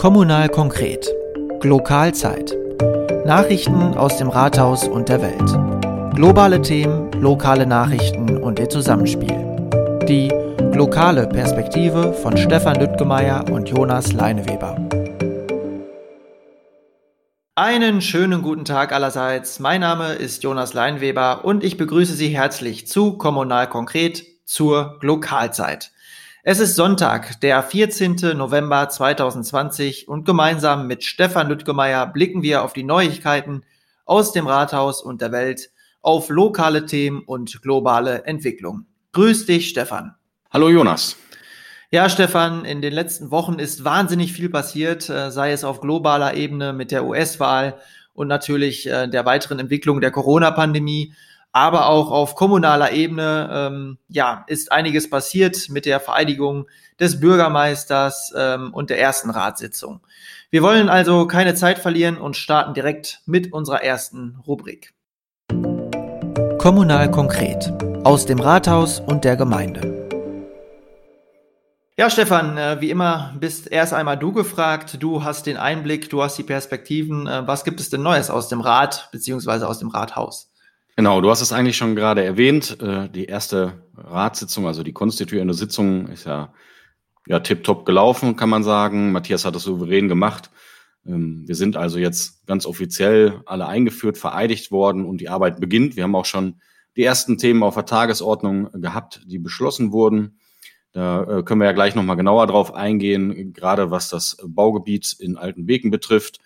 Kommunal konkret. Lokalzeit. Nachrichten aus dem Rathaus und der Welt. Globale Themen, lokale Nachrichten und ihr Zusammenspiel. Die lokale Perspektive von Stefan Lüttgemeier und Jonas Leineweber. Einen schönen guten Tag allerseits. Mein Name ist Jonas Leinweber und ich begrüße Sie herzlich zu Kommunal Konkret zur Lokalzeit. Es ist Sonntag, der 14. November 2020 und gemeinsam mit Stefan Lüttgemeier blicken wir auf die Neuigkeiten aus dem Rathaus und der Welt, auf lokale Themen und globale Entwicklung. Grüß dich, Stefan. Hallo, Jonas. Ja, Stefan, in den letzten Wochen ist wahnsinnig viel passiert, äh, sei es auf globaler Ebene mit der US-Wahl und natürlich äh, der weiteren Entwicklung der Corona-Pandemie aber auch auf kommunaler Ebene ähm, ja, ist einiges passiert mit der Vereidigung des Bürgermeisters ähm, und der ersten Ratssitzung. Wir wollen also keine Zeit verlieren und starten direkt mit unserer ersten Rubrik. Kommunal konkret aus dem Rathaus und der Gemeinde. Ja, Stefan, äh, wie immer bist erst einmal du gefragt. Du hast den Einblick, du hast die Perspektiven. Äh, was gibt es denn Neues aus dem Rat beziehungsweise aus dem Rathaus? Genau, du hast es eigentlich schon gerade erwähnt. Äh, die erste Ratssitzung, also die konstituierende Sitzung, ist ja, ja tipptopp gelaufen, kann man sagen. Matthias hat es souverän gemacht. Ähm, wir sind also jetzt ganz offiziell alle eingeführt, vereidigt worden und die Arbeit beginnt. Wir haben auch schon die ersten Themen auf der Tagesordnung gehabt, die beschlossen wurden. Da äh, können wir ja gleich nochmal genauer drauf eingehen, gerade was das Baugebiet in Altenbeken betrifft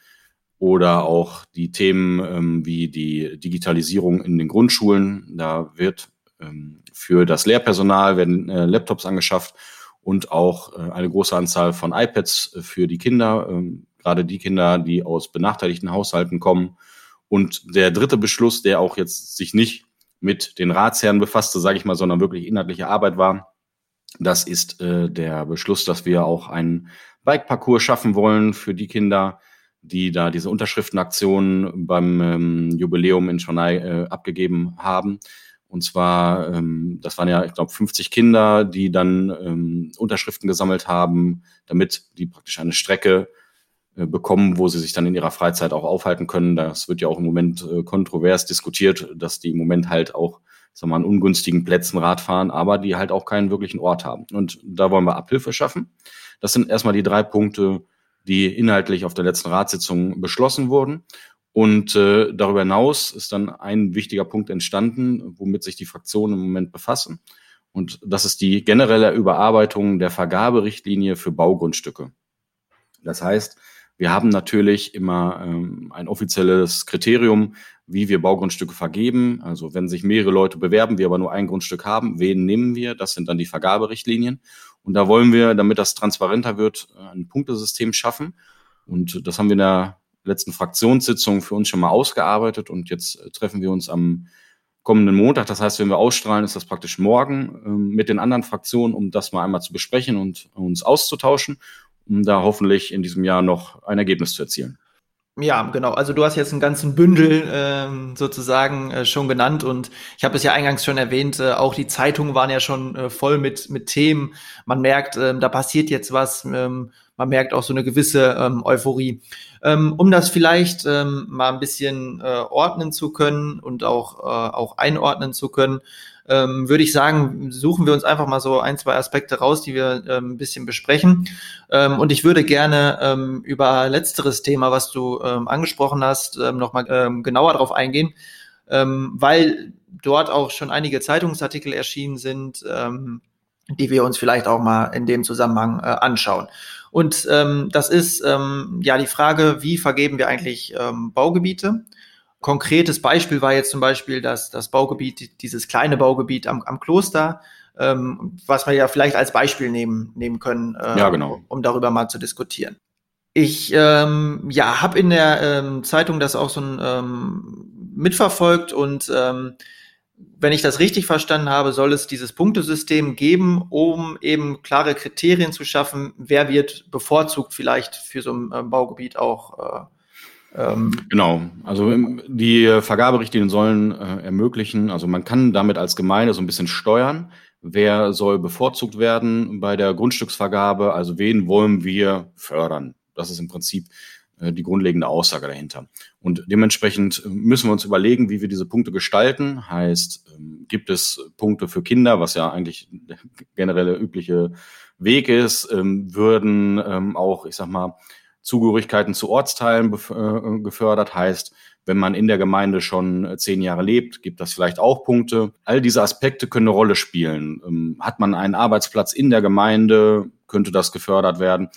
oder auch die Themen ähm, wie die Digitalisierung in den Grundschulen. Da wird ähm, für das Lehrpersonal werden äh, Laptops angeschafft und auch äh, eine große Anzahl von iPads für die Kinder, ähm, gerade die Kinder, die aus benachteiligten Haushalten kommen. Und der dritte Beschluss, der auch jetzt sich nicht mit den Ratsherren befasste, sage ich mal, sondern wirklich inhaltliche Arbeit war, das ist äh, der Beschluss, dass wir auch einen Bike-Parcours schaffen wollen für die Kinder, die da diese Unterschriftenaktion beim ähm, Jubiläum in Chennai äh, abgegeben haben. Und zwar, ähm, das waren ja, ich glaube, 50 Kinder, die dann ähm, Unterschriften gesammelt haben, damit die praktisch eine Strecke äh, bekommen, wo sie sich dann in ihrer Freizeit auch aufhalten können. Das wird ja auch im Moment äh, kontrovers diskutiert, dass die im Moment halt auch, sagen wir mal, an ungünstigen Plätzen Rad fahren, aber die halt auch keinen wirklichen Ort haben. Und da wollen wir Abhilfe schaffen. Das sind erstmal die drei Punkte, die inhaltlich auf der letzten Ratssitzung beschlossen wurden. Und äh, darüber hinaus ist dann ein wichtiger Punkt entstanden, womit sich die Fraktionen im Moment befassen. Und das ist die generelle Überarbeitung der Vergaberichtlinie für Baugrundstücke. Das heißt, wir haben natürlich immer ähm, ein offizielles Kriterium, wie wir Baugrundstücke vergeben. Also wenn sich mehrere Leute bewerben, wir aber nur ein Grundstück haben, wen nehmen wir? Das sind dann die Vergaberichtlinien. Und da wollen wir, damit das transparenter wird, ein Punktesystem schaffen. Und das haben wir in der letzten Fraktionssitzung für uns schon mal ausgearbeitet. Und jetzt äh, treffen wir uns am kommenden Montag. Das heißt, wenn wir ausstrahlen, ist das praktisch morgen ähm, mit den anderen Fraktionen, um das mal einmal zu besprechen und uns auszutauschen, um da hoffentlich in diesem Jahr noch ein Ergebnis zu erzielen. Ja, genau. Also du hast jetzt einen ganzen Bündel ähm, sozusagen äh, schon genannt und ich habe es ja eingangs schon erwähnt, äh, auch die Zeitungen waren ja schon äh, voll mit, mit Themen. Man merkt, ähm, da passiert jetzt was, ähm, man merkt auch so eine gewisse ähm, Euphorie. Ähm, um das vielleicht ähm, mal ein bisschen äh, ordnen zu können und auch, äh, auch einordnen zu können, ähm, würde ich sagen, suchen wir uns einfach mal so ein, zwei Aspekte raus, die wir ähm, ein bisschen besprechen. Ähm, und ich würde gerne ähm, über letzteres Thema, was du ähm, angesprochen hast, ähm, nochmal ähm, genauer darauf eingehen, ähm, weil dort auch schon einige Zeitungsartikel erschienen sind, ähm, die wir uns vielleicht auch mal in dem Zusammenhang äh, anschauen. Und ähm, das ist ähm, ja die Frage, wie vergeben wir eigentlich ähm, Baugebiete? Konkretes Beispiel war jetzt zum Beispiel das, das Baugebiet, dieses kleine Baugebiet am, am Kloster, ähm, was wir ja vielleicht als Beispiel nehmen, nehmen können, äh, ja, genau. um darüber mal zu diskutieren. Ich ähm, ja, habe in der ähm, Zeitung das auch so ein, ähm, mitverfolgt und ähm, wenn ich das richtig verstanden habe, soll es dieses Punktesystem geben, um eben klare Kriterien zu schaffen, wer wird bevorzugt vielleicht für so ein äh, Baugebiet auch äh, ähm, genau, also die Vergaberichtlinien sollen äh, ermöglichen, also man kann damit als Gemeinde so ein bisschen steuern, wer soll bevorzugt werden bei der Grundstücksvergabe, also wen wollen wir fördern. Das ist im Prinzip äh, die grundlegende Aussage dahinter. Und dementsprechend äh, müssen wir uns überlegen, wie wir diese Punkte gestalten. Heißt, ähm, gibt es Punkte für Kinder, was ja eigentlich der generelle übliche Weg ist, ähm, würden ähm, auch, ich sag mal, Zugehörigkeiten zu Ortsteilen äh, gefördert. Heißt, wenn man in der Gemeinde schon zehn Jahre lebt, gibt das vielleicht auch Punkte. All diese Aspekte können eine Rolle spielen. Hat man einen Arbeitsplatz in der Gemeinde, könnte das gefördert werden.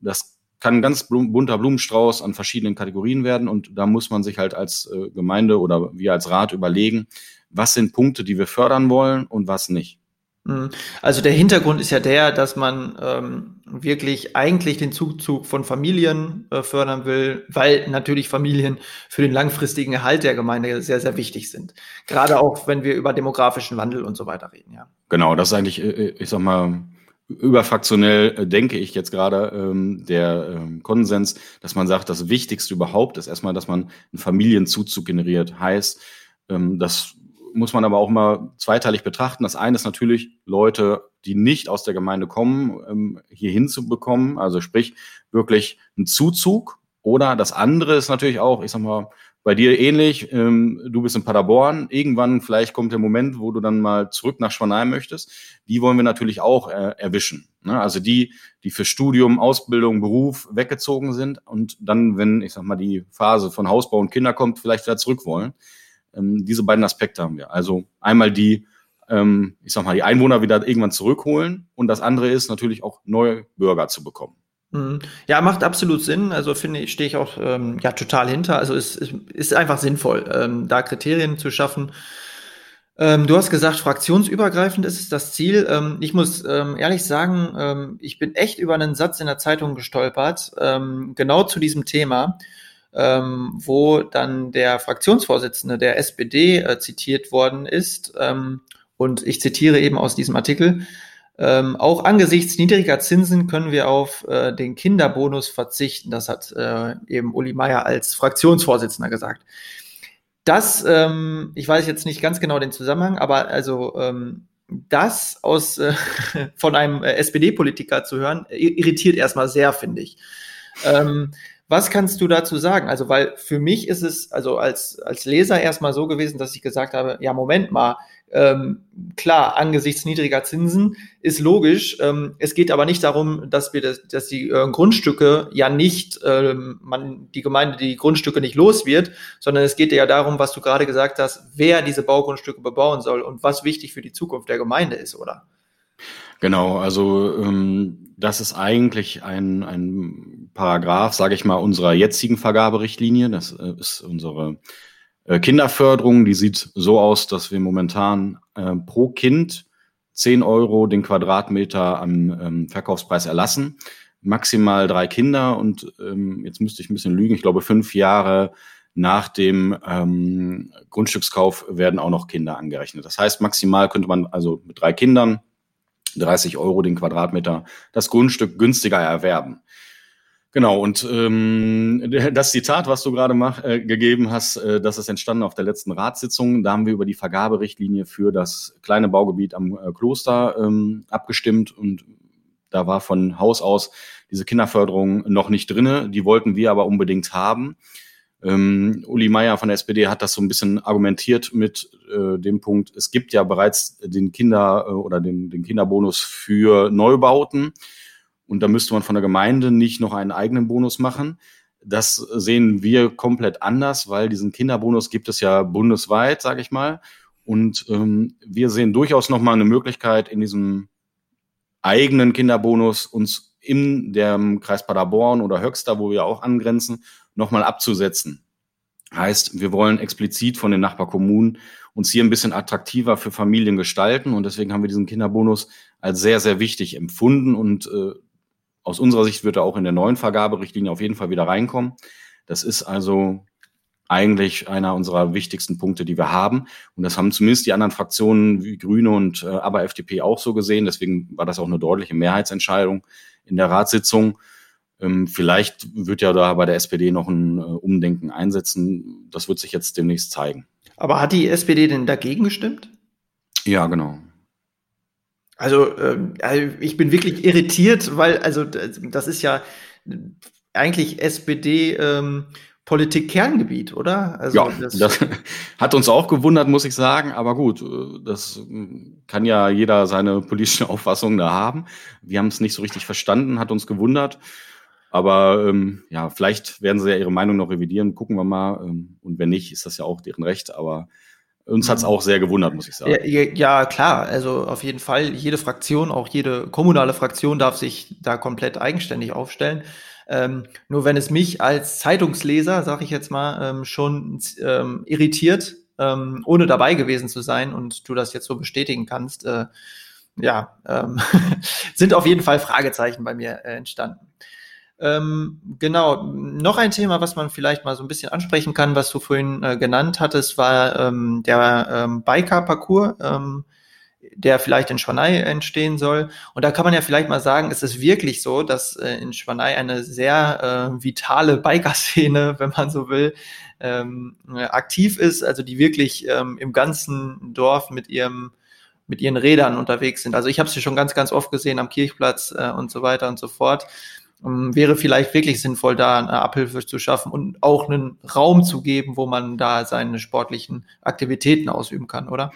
Das kann ein ganz bunter Blumenstrauß an verschiedenen Kategorien werden und da muss man sich halt als äh, Gemeinde oder wir als Rat überlegen, was sind Punkte, die wir fördern wollen und was nicht. Mhm. Also der Hintergrund ist ja der, dass man ähm, wirklich eigentlich den Zuzug von Familien äh, fördern will, weil natürlich Familien für den langfristigen Erhalt der Gemeinde sehr, sehr wichtig sind. Gerade auch, wenn wir über demografischen Wandel und so weiter reden, ja. Genau, das ist eigentlich, äh, äh, ich sag mal, überfraktionell äh, denke ich jetzt gerade ähm, der ähm, Konsens, dass man sagt, das Wichtigste überhaupt ist erstmal, dass man einen Familienzuzug generiert. Heißt, ähm, das muss man aber auch mal zweiteilig betrachten. Das eine ist natürlich Leute, die nicht aus der Gemeinde kommen, ähm, hier hinzubekommen, also sprich wirklich ein Zuzug. Oder das andere ist natürlich auch, ich sag mal, bei dir ähnlich. Ähm, du bist in Paderborn. Irgendwann vielleicht kommt der Moment, wo du dann mal zurück nach Schwaneheim möchtest. Die wollen wir natürlich auch äh, erwischen. Ne? Also die, die für Studium, Ausbildung, Beruf weggezogen sind und dann, wenn ich sag mal die Phase von Hausbau und Kinder kommt, vielleicht wieder zurück wollen. Ähm, diese beiden Aspekte haben wir. Also einmal die, ähm, ich sag mal, die Einwohner wieder irgendwann zurückholen und das andere ist natürlich auch neue Bürger zu bekommen. Mhm. Ja, macht absolut Sinn. Also finde ich, stehe ich auch ähm, ja total hinter. Also es, es ist einfach sinnvoll, ähm, da Kriterien zu schaffen. Ähm, du hast gesagt, fraktionsübergreifend ist das Ziel. Ähm, ich muss ähm, ehrlich sagen, ähm, ich bin echt über einen Satz in der Zeitung gestolpert, genau zu diesem Thema, ähm, wo dann der Fraktionsvorsitzende der SPD äh, zitiert worden ist. Ähm, und ich zitiere eben aus diesem Artikel. Ähm, auch angesichts niedriger Zinsen können wir auf äh, den Kinderbonus verzichten. Das hat äh, eben Uli Meier als Fraktionsvorsitzender gesagt. Das, ähm, ich weiß jetzt nicht ganz genau den Zusammenhang, aber also ähm, das aus äh, von einem äh, SPD-Politiker zu hören, irritiert erstmal sehr, finde ich. Was kannst du dazu sagen? Also, weil für mich ist es also als, als Leser erstmal so gewesen, dass ich gesagt habe, ja, Moment mal, ähm, klar, angesichts niedriger Zinsen ist logisch. Ähm, es geht aber nicht darum, dass wir das, dass die äh, Grundstücke ja nicht, ähm, man die Gemeinde die Grundstücke nicht los wird, sondern es geht ja darum, was du gerade gesagt hast, wer diese Baugrundstücke bebauen soll und was wichtig für die Zukunft der Gemeinde ist, oder? Genau, also ähm, das ist eigentlich ein, ein Paragraph, sage ich mal, unserer jetzigen Vergaberichtlinie. Das äh, ist unsere äh, Kinderförderung, die sieht so aus, dass wir momentan äh, pro Kind 10 Euro den Quadratmeter am ähm, Verkaufspreis erlassen. Maximal drei Kinder und ähm, jetzt müsste ich ein bisschen lügen, ich glaube fünf Jahre nach dem ähm, Grundstückskauf werden auch noch Kinder angerechnet. Das heißt, maximal könnte man also mit drei Kindern 30 Euro den Quadratmeter das Grundstück günstiger erwerben. Genau, und ähm, das Zitat, was du gerade mach, äh, gegeben hast, äh, das ist entstanden auf der letzten Ratssitzung. Da haben wir über die Vergaberichtlinie für das kleine Baugebiet am äh, Kloster ähm, abgestimmt und da war von Haus aus diese Kinderförderung noch nicht drinne. Die wollten wir aber unbedingt haben. Ähm, Uli Meier von der SPD hat das so ein bisschen argumentiert mit äh, dem Punkt, es gibt ja bereits den Kinder- äh, oder den, den Kinderbonus für Neubauten. Und da müsste man von der Gemeinde nicht noch einen eigenen Bonus machen. Das sehen wir komplett anders, weil diesen Kinderbonus gibt es ja bundesweit, sage ich mal. Und ähm, wir sehen durchaus nochmal eine Möglichkeit, in diesem eigenen Kinderbonus uns in dem Kreis Paderborn oder Höxter, wo wir auch angrenzen, nochmal abzusetzen. Heißt, wir wollen explizit von den Nachbarkommunen uns hier ein bisschen attraktiver für Familien gestalten und deswegen haben wir diesen Kinderbonus als sehr, sehr wichtig empfunden und äh, aus unserer Sicht wird er auch in der neuen Vergaberichtlinie auf jeden Fall wieder reinkommen. Das ist also eigentlich einer unserer wichtigsten Punkte, die wir haben. Und das haben zumindest die anderen Fraktionen wie Grüne und äh, aber FDP auch so gesehen. Deswegen war das auch eine deutliche Mehrheitsentscheidung in der Ratssitzung. Ähm, vielleicht wird ja da bei der SPD noch ein äh, Umdenken einsetzen. Das wird sich jetzt demnächst zeigen. Aber hat die SPD denn dagegen gestimmt? Ja, genau. Also, äh, ich bin wirklich irritiert, weil, also, das ist ja, eigentlich SPD ähm, Politik-Kerngebiet, oder? Also ja, das, das, hat uns auch gewundert, muss ich sagen. Aber gut, äh, das hm, kann ja jeder seine politische Auffassung da haben. Wir haben es nicht so richtig verstanden, hat uns gewundert. Aber ähm, ja, vielleicht werden sie ja ihre Meinung noch revidieren. Gucken wir mal. Ähm, und wenn nicht, ist das ja auch deren Recht. Aber uns hat es mhm. auch sehr gewundert, muss ich sagen. Ja, ja, klar. Also auf jeden Fall. Jede Fraktion, auch jede kommunale Fraktion darf sich da komplett eigenständig aufstellen. Ähm, nur wenn es mich als Zeitungsleser, sag ich jetzt mal, ähm, schon ähm, irritiert, ähm, ohne dabei gewesen zu sein und du das jetzt so bestätigen kannst, äh, ja, ähm, sind auf jeden Fall Fragezeichen bei mir äh, entstanden. Ähm, genau, noch ein Thema, was man vielleicht mal so ein bisschen ansprechen kann, was du vorhin äh, genannt hattest, war ähm, der ähm, Biker-Parcours. Ähm, der vielleicht in Schwanei entstehen soll. Und da kann man ja vielleicht mal sagen, es ist wirklich so, dass äh, in Schwanei eine sehr äh, vitale Biker-Szene, wenn man so will, ähm, aktiv ist, also die wirklich ähm, im ganzen Dorf mit ihrem mit ihren Rädern unterwegs sind. Also ich habe sie schon ganz, ganz oft gesehen am Kirchplatz äh, und so weiter und so fort. Um, wäre vielleicht wirklich sinnvoll, da eine Abhilfe zu schaffen und auch einen Raum zu geben, wo man da seine sportlichen Aktivitäten ausüben kann, oder?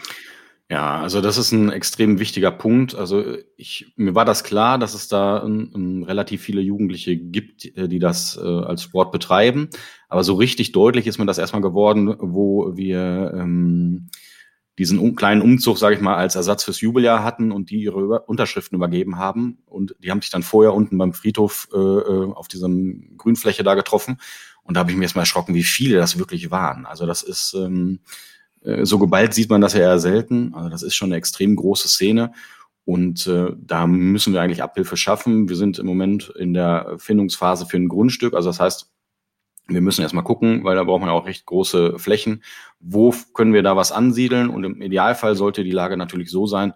Ja, also das ist ein extrem wichtiger Punkt. Also ich, mir war das klar, dass es da ein, ein relativ viele Jugendliche gibt, äh, die das äh, als Sport betreiben. Aber so richtig deutlich ist mir das erstmal geworden, wo wir ähm, diesen kleinen Umzug, sage ich mal, als Ersatz fürs Jubeljahr hatten und die ihre Unterschriften übergeben haben. Und die haben sich dann vorher unten beim Friedhof äh, äh auf diesem Grünfläche da getroffen. Und da habe ich mir erstmal erschrocken, wie viele das wirklich waren. Also das ist ähm, äh, so geballt sieht man das ja eher selten. Also das ist schon eine extrem große Szene. Und äh, da müssen wir eigentlich Abhilfe schaffen. Wir sind im Moment in der Findungsphase für ein Grundstück. Also das heißt, wir müssen erstmal gucken, weil da braucht man ja auch recht große Flächen. Wo können wir da was ansiedeln? Und im Idealfall sollte die Lage natürlich so sein,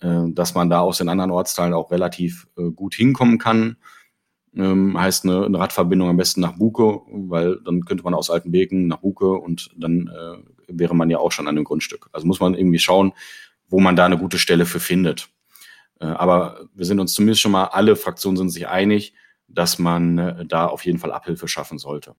äh, dass man da aus den anderen Ortsteilen auch relativ äh, gut hinkommen kann. Ähm, heißt eine, eine Radverbindung am besten nach Buke, weil dann könnte man aus Altenbeken nach Buke und dann äh, wäre man ja auch schon an dem Grundstück. Also muss man irgendwie schauen, wo man da eine gute Stelle für findet. Aber wir sind uns zumindest schon mal, alle Fraktionen sind sich einig, dass man äh, da auf jeden Fall Abhilfe schaffen sollte.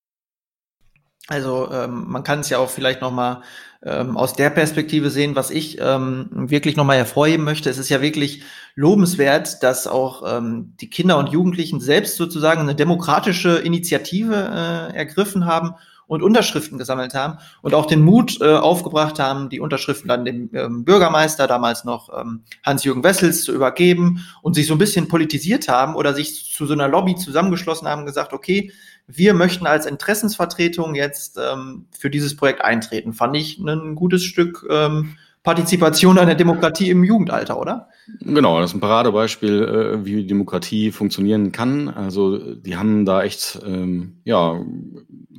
Also ähm, man kann es ja auch vielleicht noch mal ähm, aus der Perspektive sehen, was ich ähm, wirklich noch mal hervorheben möchte. Es ist ja wirklich lobenswert, dass auch ähm, die Kinder und Jugendlichen selbst sozusagen eine demokratische Initiative äh, ergriffen haben und Unterschriften gesammelt haben und auch den Mut äh, aufgebracht haben, die Unterschriften dann dem ähm, Bürgermeister, damals noch ähm, Hans-Jürgen Wessels, zu übergeben und sich so ein bisschen politisiert haben oder sich zu so einer Lobby zusammengeschlossen haben, gesagt, okay, wir möchten als Interessensvertretung jetzt ähm, für dieses Projekt eintreten. Fand ich ein gutes Stück ähm, Partizipation an der Demokratie im Jugendalter, oder? Genau, das ist ein Paradebeispiel, äh, wie Demokratie funktionieren kann. Also die haben da echt ähm, ja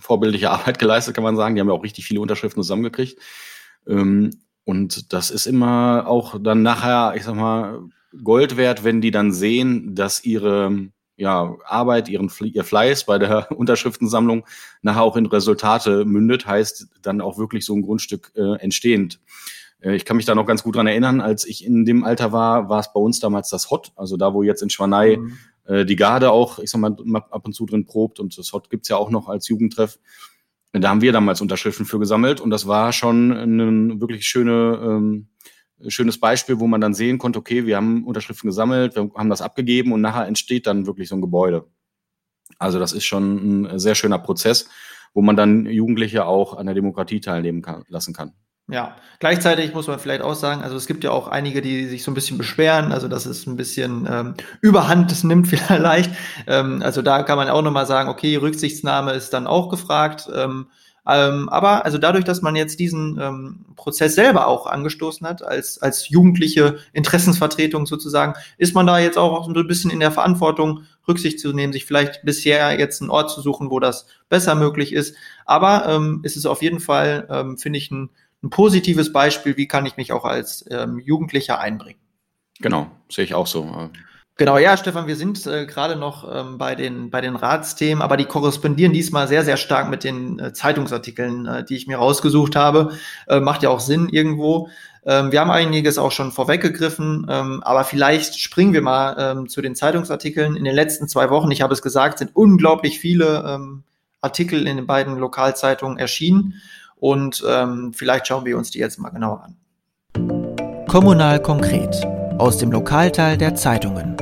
vorbildliche Arbeit geleistet, kann man sagen. Die haben ja auch richtig viele Unterschriften zusammengekriegt. Ähm, und das ist immer auch dann nachher, ich sag mal, Gold wert, wenn die dann sehen, dass ihre ja, Arbeit, ihren ihr Fleiß bei der Unterschriftensammlung nachher auch in Resultate mündet, heißt dann auch wirklich so ein Grundstück äh, entstehend. Äh, ich kann mich da noch ganz gut dran erinnern, als ich in dem Alter war, war es bei uns damals das Hot, also da, wo jetzt in Schwanei mhm. Äh, die Garde auch, ich sag mal, ab und zu drin probt und das Hot gibt's ja auch noch als Jugendtreff. Da haben wir damals Unterschriften für gesammelt und das war schon ein wirklich schöne, ähm, schönes Beispiel, wo man dann sehen konnte, okay, wir haben Unterschriften gesammelt, wir haben das abgegeben und nachher entsteht dann wirklich so ein Gebäude. Also das ist schon ein sehr schöner Prozess, wo man dann Jugendliche auch an der Demokratie teilnehmen kann, lassen kann. Ja, gleichzeitig muss man vielleicht auch sagen, also es gibt ja auch einige, die sich so ein bisschen beschweren, also dass es ein bisschen ähm, Überhand das nimmt vielleicht. Ähm, also da kann man auch nochmal sagen, okay, Rücksichtsnahme ist dann auch gefragt. Ähm, ähm, aber also dadurch, dass man jetzt diesen ähm, Prozess selber auch angestoßen hat, als, als jugendliche Interessensvertretung sozusagen, ist man da jetzt auch so ein bisschen in der Verantwortung, Rücksicht zu nehmen, sich vielleicht bisher jetzt einen Ort zu suchen, wo das besser möglich ist. Aber ähm, ist es auf jeden Fall, ähm, finde ich, ein ein positives Beispiel, wie kann ich mich auch als ähm, Jugendlicher einbringen. Genau, sehe ich auch so. Genau, ja, Stefan, wir sind äh, gerade noch ähm, bei, den, bei den Ratsthemen, aber die korrespondieren diesmal sehr, sehr stark mit den äh, Zeitungsartikeln, äh, die ich mir rausgesucht habe. Äh, macht ja auch Sinn irgendwo. Ähm, wir haben einiges auch schon vorweggegriffen, ähm, aber vielleicht springen wir mal ähm, zu den Zeitungsartikeln. In den letzten zwei Wochen, ich habe es gesagt, sind unglaublich viele ähm, Artikel in den beiden Lokalzeitungen erschienen und ähm, vielleicht schauen wir uns die jetzt mal genauer an. Kommunal konkret aus dem Lokalteil der Zeitungen.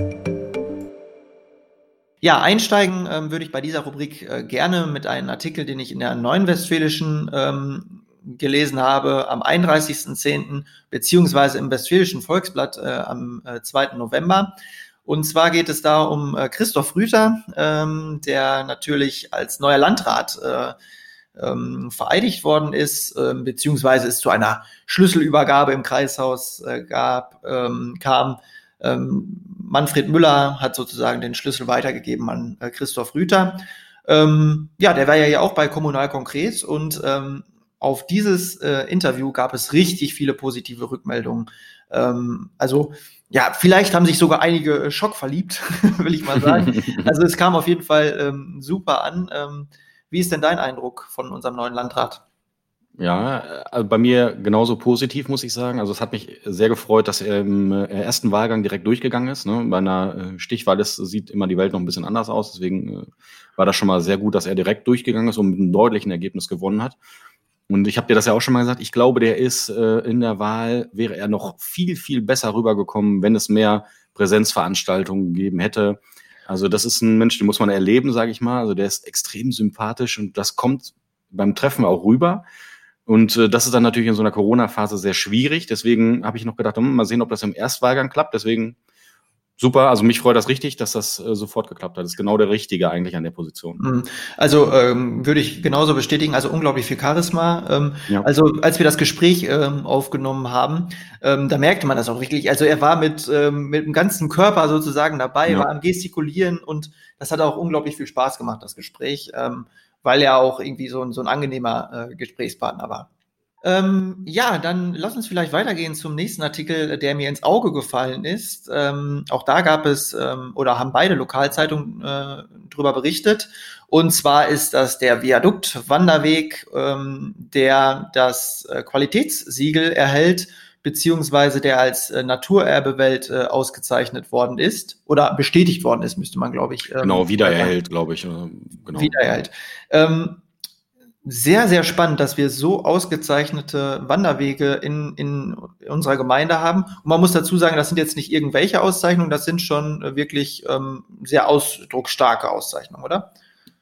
Ja, einsteigen ähm, würde ich bei dieser Rubrik äh, gerne mit einem Artikel, den ich in der Neuen Westfälischen ähm, gelesen habe, am 31.10. beziehungsweise im Westfälischen Volksblatt äh, am äh, 2. November. Und zwar geht es da um äh, Christoph Rüther, ähm, der natürlich als neuer Landrat äh, ähm, vereidigt worden ist, äh, beziehungsweise es zu einer Schlüsselübergabe im Kreishaus äh, gab, ähm, kam. Ähm, Manfred Müller hat sozusagen den Schlüssel weitergegeben an äh, Christoph Rüther. Ähm, ja, der war ja auch bei Kommunal konkret und ähm, auf dieses äh, Interview gab es richtig viele positive Rückmeldungen. Ähm, also ja, vielleicht haben sich sogar einige äh, Schock verliebt, will ich mal sagen. also es kam auf jeden Fall ähm, super an. Ähm, wie ist denn dein Eindruck von unserem neuen Landrat? Ja, also bei mir genauso positiv, muss ich sagen. Also es hat mich sehr gefreut, dass er im äh, ersten Wahlgang direkt durchgegangen ist. Ne? Bei einer äh, Stichwahl ist, sieht immer die Welt noch ein bisschen anders aus. Deswegen äh, war das schon mal sehr gut, dass er direkt durchgegangen ist und mit einem deutlichen Ergebnis gewonnen hat. Und ich habe dir das ja auch schon mal gesagt, ich glaube, der ist in der Wahl, wäre er noch viel, viel besser rübergekommen, wenn es mehr Präsenzveranstaltungen gegeben hätte. Also das ist ein Mensch, den muss man erleben, sage ich mal. Also der ist extrem sympathisch und das kommt beim Treffen auch rüber. Und äh, das ist dann natürlich in so einer Corona-Phase sehr schwierig. Deswegen habe ich noch gedacht, hm, mal sehen, ob das im Erstwahlgang klappt. Deswegen super. Also mich freut das richtig, dass das äh, sofort geklappt hat. Das ist genau der Richtige eigentlich an der Position. Mhm. Also ähm, würde ich genauso bestätigen. Also unglaublich viel Charisma. Ähm, ja. Also als wir das Gespräch ähm, aufgenommen haben, ähm, da merkte man das auch wirklich. Also er war mit ähm, mit dem ganzen Körper sozusagen dabei, ja. war am gestikulieren und das hat auch unglaublich viel Spaß gemacht, das Gespräch. Ähm, weil er auch irgendwie so ein, so ein angenehmer äh, Gesprächspartner war. Ähm, ja, dann lass uns vielleicht weitergehen zum nächsten Artikel, der mir ins Auge gefallen ist. Ähm, auch da gab es ähm, oder haben beide Lokalzeitungen äh, drüber berichtet. Und zwar ist das der Viadukt Wanderweg, ähm, der das äh, Qualitätssiegel erhält beziehungsweise der als äh, Naturerbewelt äh, ausgezeichnet worden ist oder bestätigt worden ist, müsste man, glaube ich. Ähm, genau, wiedererhält, glaube ich. Genau. Wiedererhält. Ähm, sehr, sehr spannend, dass wir so ausgezeichnete Wanderwege in, in unserer Gemeinde haben. Und man muss dazu sagen, das sind jetzt nicht irgendwelche Auszeichnungen, das sind schon äh, wirklich ähm, sehr ausdrucksstarke Auszeichnungen, oder?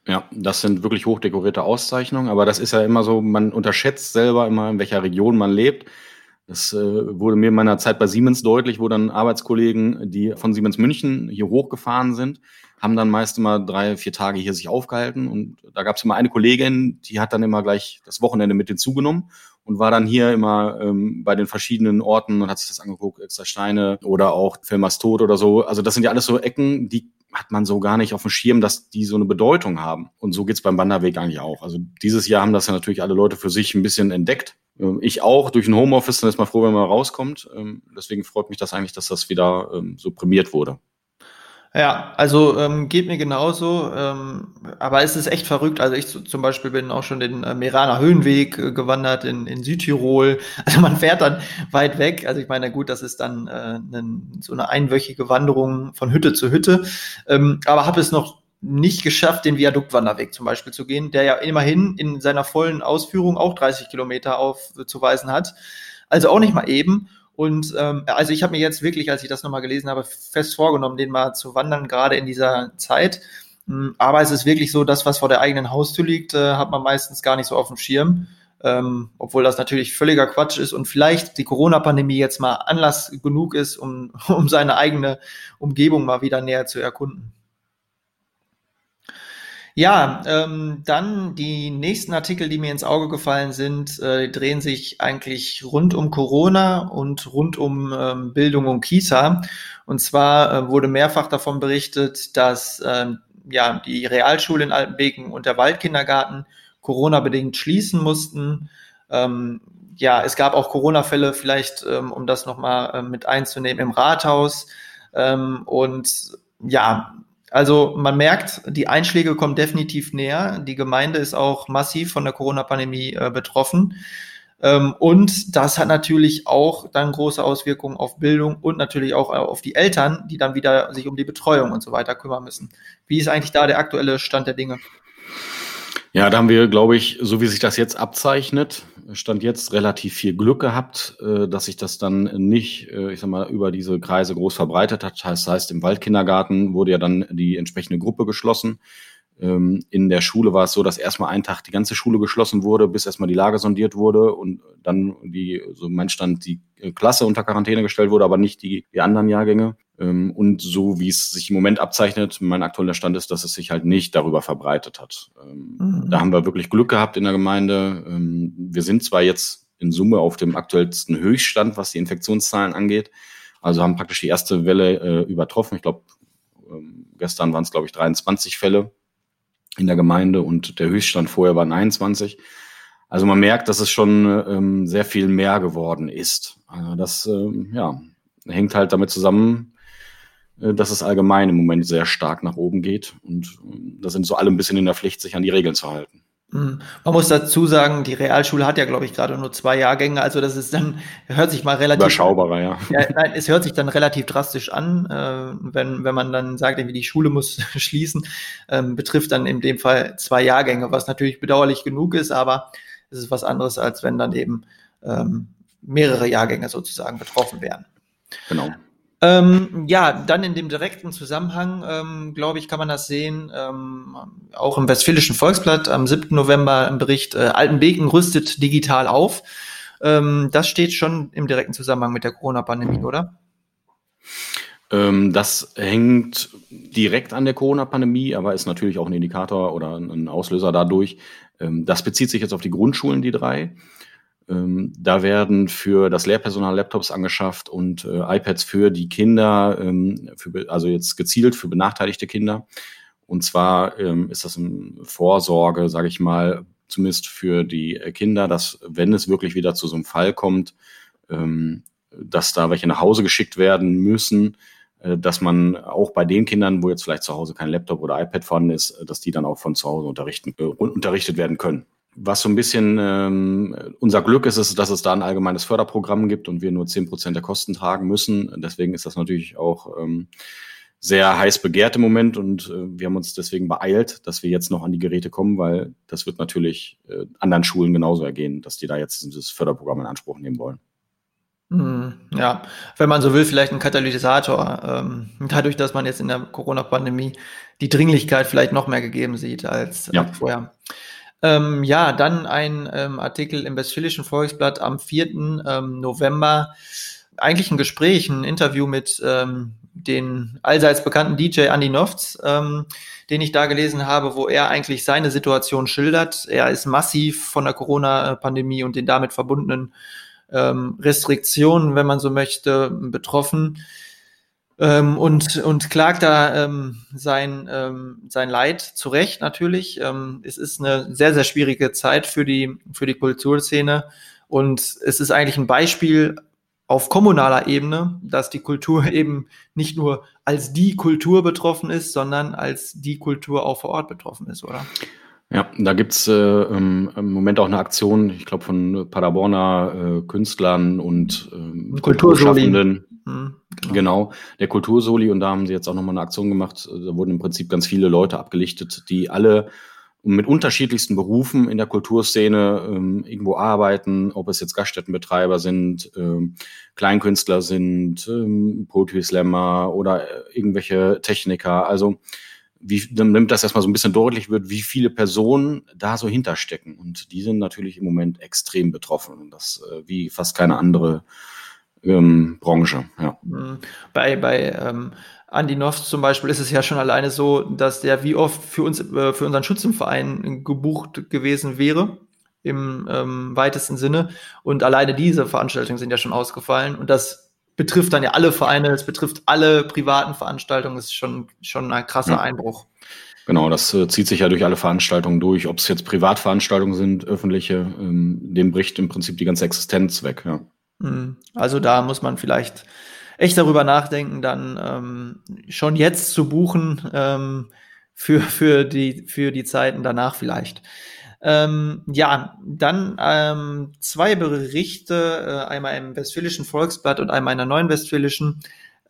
Ja, das sind wirklich hochdekorierte Auszeichnungen, aber das ist ja immer so, man unterschätzt selber immer, in welcher Region man lebt. Das äh, wurde mir in meiner Zeit bei Siemens deutlich, wo dann Arbeitskollegen, die von Siemens München hier hochgefahren sind, haben dann meist immer drei, vier Tage hier sich aufgehalten. Und da gab es immer eine Kollegin, die hat dann immer gleich das Wochenende mit hinzugenommen und war dann hier immer ähm, bei den verschiedenen Orten und hat sich das angeguckt, extra Steine oder auch Filmers Tod oder so. Also das sind ja alles so Ecken, die hat man so gar nicht auf dem Schirm, dass die so eine Bedeutung haben. Und so geht's beim Wanderweg eigentlich auch. Also dieses Jahr haben das ja natürlich alle Leute für sich ein bisschen entdeckt. Ähm, ich auch durch ein Homeoffice, dann ist man froh, wenn man rauskommt. Ähm, deswegen freut mich das eigentlich, dass das wieder ähm, so prämiert wurde. Ja, also ähm, geht mir genauso, ähm, aber es ist echt verrückt. Also ich zum Beispiel bin auch schon den äh, Meraner Höhenweg äh, gewandert in, in Südtirol. Also man fährt dann weit weg. Also ich meine, gut, das ist dann äh, ne, so eine einwöchige Wanderung von Hütte zu Hütte, ähm, aber habe es noch nicht geschafft, den Viaduktwanderweg zum Beispiel zu gehen, der ja immerhin in seiner vollen Ausführung auch 30 Kilometer aufzuweisen hat. Also auch nicht mal eben. Und ähm, also ich habe mir jetzt wirklich, als ich das nochmal gelesen habe, fest vorgenommen, den mal zu wandern, gerade in dieser Zeit. Hm, aber es ist wirklich so, das, was vor der eigenen Haustür liegt, äh, hat man meistens gar nicht so auf dem Schirm. Ähm, obwohl das natürlich völliger Quatsch ist und vielleicht die Corona-Pandemie jetzt mal Anlass genug ist, um, um seine eigene Umgebung mal wieder näher zu erkunden. Ja, ähm, dann die nächsten Artikel, die mir ins Auge gefallen sind, äh, drehen sich eigentlich rund um Corona und rund um ähm, Bildung und Kita. Und zwar äh, wurde mehrfach davon berichtet, dass ähm, ja die Realschule in Altenbeken und der Waldkindergarten Corona-bedingt schließen mussten. Ähm, ja, es gab auch Corona-Fälle, vielleicht ähm, um das nochmal äh, mit einzunehmen, im Rathaus. Ähm, und ja, also man merkt, die Einschläge kommen definitiv näher. Die Gemeinde ist auch massiv von der Corona-Pandemie äh, betroffen. Ähm, und das hat natürlich auch dann große Auswirkungen auf Bildung und natürlich auch auf die Eltern, die dann wieder sich um die Betreuung und so weiter kümmern müssen. Wie ist eigentlich da der aktuelle Stand der Dinge? Ja, da haben wir, glaube ich, so wie sich das jetzt abzeichnet, stand jetzt relativ viel Glück gehabt, äh, dass sich das dann nicht, äh, ich sag mal, über diese Kreise groß verbreitet hat. Das heißt, im Waldkindergarten wurde ja dann die entsprechende Gruppe geschlossen. Ähm, in der Schule war es so, dass erstmal einen Tag die ganze Schule geschlossen wurde, bis erstmal die Lage sondiert wurde und dann die, so mein Stand, die Klasse unter Quarantäne gestellt wurde, aber nicht die, die anderen Jahrgänge. Ähm, und so wie es sich im Moment abzeichnet, mein aktueller Stand ist, dass es sich halt nicht darüber verbreitet hat. Ähm, mhm. Da haben wir wirklich Glück gehabt in der Gemeinde. wir sind zwar jetzt in Summe auf dem aktuellsten Höchststand, was die Infektionszahlen angeht. Also haben praktisch die erste Welle äh, übertroffen. Ich glaube, gestern waren es, glaube ich, 23 Fälle in der Gemeinde und der Höchststand vorher war 29. Also man merkt, dass es schon ähm, sehr viel mehr geworden ist. Also das ähm, ja, hängt halt damit zusammen, dass es allgemein im Moment sehr stark nach oben geht. Und äh, da sind so alle ein bisschen in der Pflicht, sich an die Regeln zu halten. Mhm. Man muss dazu sagen, die Realschule hat ja, glaube ich, gerade nur zwei Jahrgänge. Also das ist dann, hört sich mal relativ... Überschaubarer, ja. ja nein, es hört sich dann relativ drastisch an, äh, wenn, wenn man dann sagt, irgendwie die Schule muss schließen, ähm, betrifft dann in dem Fall zwei Jahrgänge, was natürlich bedauerlich genug ist, aber es ist was anderes, als wenn dann eben ähm, mehrere Jahrgänge sozusagen betroffen wären. Genau. Ähm, ja, dann in dem direkten Zusammenhang, ähm, glaube ich, kann man das sehen. Ähm, auch im Westfälischen Volksblatt am 7. November im Bericht äh, Altenbeken rüstet digital auf. Ähm, das steht schon im direkten Zusammenhang mit der Corona-Pandemie, oder? Ähm, das hängt direkt an der Corona-Pandemie, aber ist natürlich auch ein Indikator oder ein Auslöser dadurch. Ähm, das bezieht sich jetzt auf die Grundschulen, die drei. Ähm, da werden für das Lehrpersonal Laptops angeschafft und äh, iPads für die Kinder, ähm, für, also jetzt gezielt für benachteiligte Kinder. Und zwar ähm, ist das eine Vorsorge, sage ich mal, zumindest für die Kinder, dass wenn es wirklich wieder zu so einem Fall kommt, ähm, dass da welche nach Hause geschickt werden müssen, äh, dass man auch bei den Kindern, wo jetzt vielleicht zu Hause kein Laptop oder iPad vorhanden ist, dass die dann auch von zu Hause unterrichten, äh, unterrichtet werden können was so ein bisschen ähm, unser Glück ist, ist, dass es da ein allgemeines Förderprogramm gibt und wir nur zehn Prozent der Kosten tragen müssen. Deswegen ist das natürlich auch ähm, sehr heiß begehrt im Moment und äh, wir haben uns deswegen beeilt, dass wir jetzt noch an die Geräte kommen, weil das wird natürlich äh, anderen Schulen genauso ergehen, dass die da jetzt dieses Förderprogramm in Anspruch nehmen wollen. Hm, ja, wenn man so will, vielleicht ein Katalysator. Ähm, dadurch, dass man jetzt in der Corona-Pandemie die Dringlichkeit vielleicht noch mehr gegeben sieht als, ja. als vorher. Ähm, ja, dann ein ähm, Artikel im Westfälischen Volksblatt am 4. Ähm, November. Eigentlich ein Gespräch, ein Interview mit ähm, den allseits bekannten DJ Andy Nofts, ähm, den ich da gelesen habe, wo er eigentlich seine Situation schildert. Er ist massiv von der Corona-Pandemie und den damit verbundenen ähm, Restriktionen, wenn man so möchte, betroffen ähm, und, und klagt da ähm, sein, ähm, sein Leid zurecht natürlich. Ähm, es ist eine sehr, sehr schwierige Zeit für die, für die Kulturszene und es ist eigentlich ein Beispiel auf kommunaler Ebene, dass die Kultur eben nicht nur als die Kultur betroffen ist, sondern als die Kultur auch vor Ort betroffen ist, oder? Ja, da gibt's äh, im Moment auch eine Aktion, ich glaube, von Paderborner äh, Künstlern und äh, Kulturschaffenden. Mhm, genau. genau, der Kultursoli und da haben sie jetzt auch nochmal eine Aktion gemacht. Da wurden im Prinzip ganz viele Leute abgelichtet, die alle mit unterschiedlichsten Berufen in der Kulturszene ähm, irgendwo arbeiten, ob es jetzt Gaststättenbetreiber sind, ähm, Kleinkünstler sind, ähm, Poetry Slammer oder äh, irgendwelche Techniker. Also wie, damit das erstmal so ein bisschen deutlich wird, wie viele Personen da so hinterstecken. Und die sind natürlich im Moment extrem betroffen. Und das äh, wie fast keine andere ähm, Branche. Ja. Mhm. Bei, bei ähm, Andy Noffs zum Beispiel ist es ja schon alleine so, dass der wie oft für uns, äh, für unseren Schützenverein gebucht gewesen wäre im ähm, weitesten Sinne. Und alleine diese Veranstaltungen sind ja schon ausgefallen. Und das betrifft dann ja alle Vereine, es betrifft alle privaten Veranstaltungen, das ist schon, schon ein krasser ja. Einbruch. Genau, das äh, zieht sich ja durch alle Veranstaltungen durch. Ob es jetzt Privatveranstaltungen sind, öffentliche, ähm, dem bricht im Prinzip die ganze Existenz weg. Ja. Mhm. Also da muss man vielleicht echt darüber nachdenken, dann ähm, schon jetzt zu buchen ähm, für, für, die, für die Zeiten danach vielleicht. Ähm, ja, dann ähm, zwei Berichte, äh, einmal im Westfälischen Volksblatt und einmal in der Neuen Westfälischen,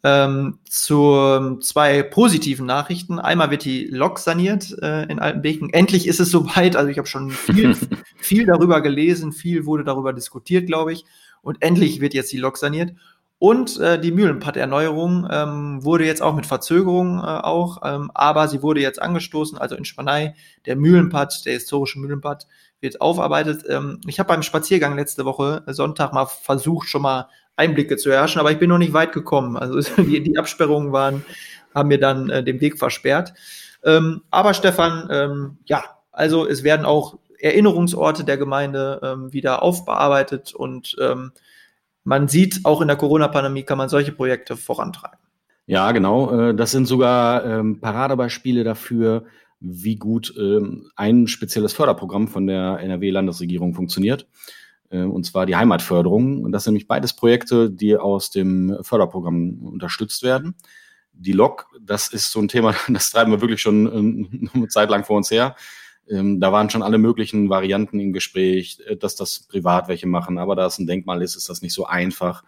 ähm, zu ähm, zwei positiven Nachrichten. Einmal wird die Lok saniert äh, in Altenbeken. Endlich ist es soweit. Also ich habe schon viel, viel darüber gelesen, viel wurde darüber diskutiert, glaube ich. Und endlich wird jetzt die Lok saniert. Und äh, die Mühlenpad-Erneuerung ähm, wurde jetzt auch mit Verzögerung äh, auch, ähm, aber sie wurde jetzt angestoßen, also in Spanei, der Mühlenpad, der historische Mühlenpad, wird aufarbeitet. Ähm, ich habe beim Spaziergang letzte Woche äh, Sonntag mal versucht, schon mal Einblicke zu erhaschen, aber ich bin noch nicht weit gekommen. Also die, die Absperrungen waren, haben mir dann äh, den Weg versperrt. Ähm, aber Stefan, ähm, ja, also es werden auch Erinnerungsorte der Gemeinde ähm, wieder aufbearbeitet und ähm, man sieht, auch in der Corona-Pandemie kann man solche Projekte vorantreiben. Ja, genau. Äh, das sind sogar ähm, Paradebeispiele dafür, wie gut ähm, ein spezielles Förderprogramm von der NRW-Landesregierung funktioniert. Äh, und zwar die Heimatförderung. Das sind nämlich beides Projekte, die aus dem Förderprogramm unterstützt werden. Die LOK, das ist so ein Thema, das treiben wir wirklich schon eine Zeit lang vor uns her. Ähm, da waren schon alle möglichen Varianten im Gespräch, äh, dass das privat welche machen, aber da es ein Denkmal ist, ist das nicht so einfach.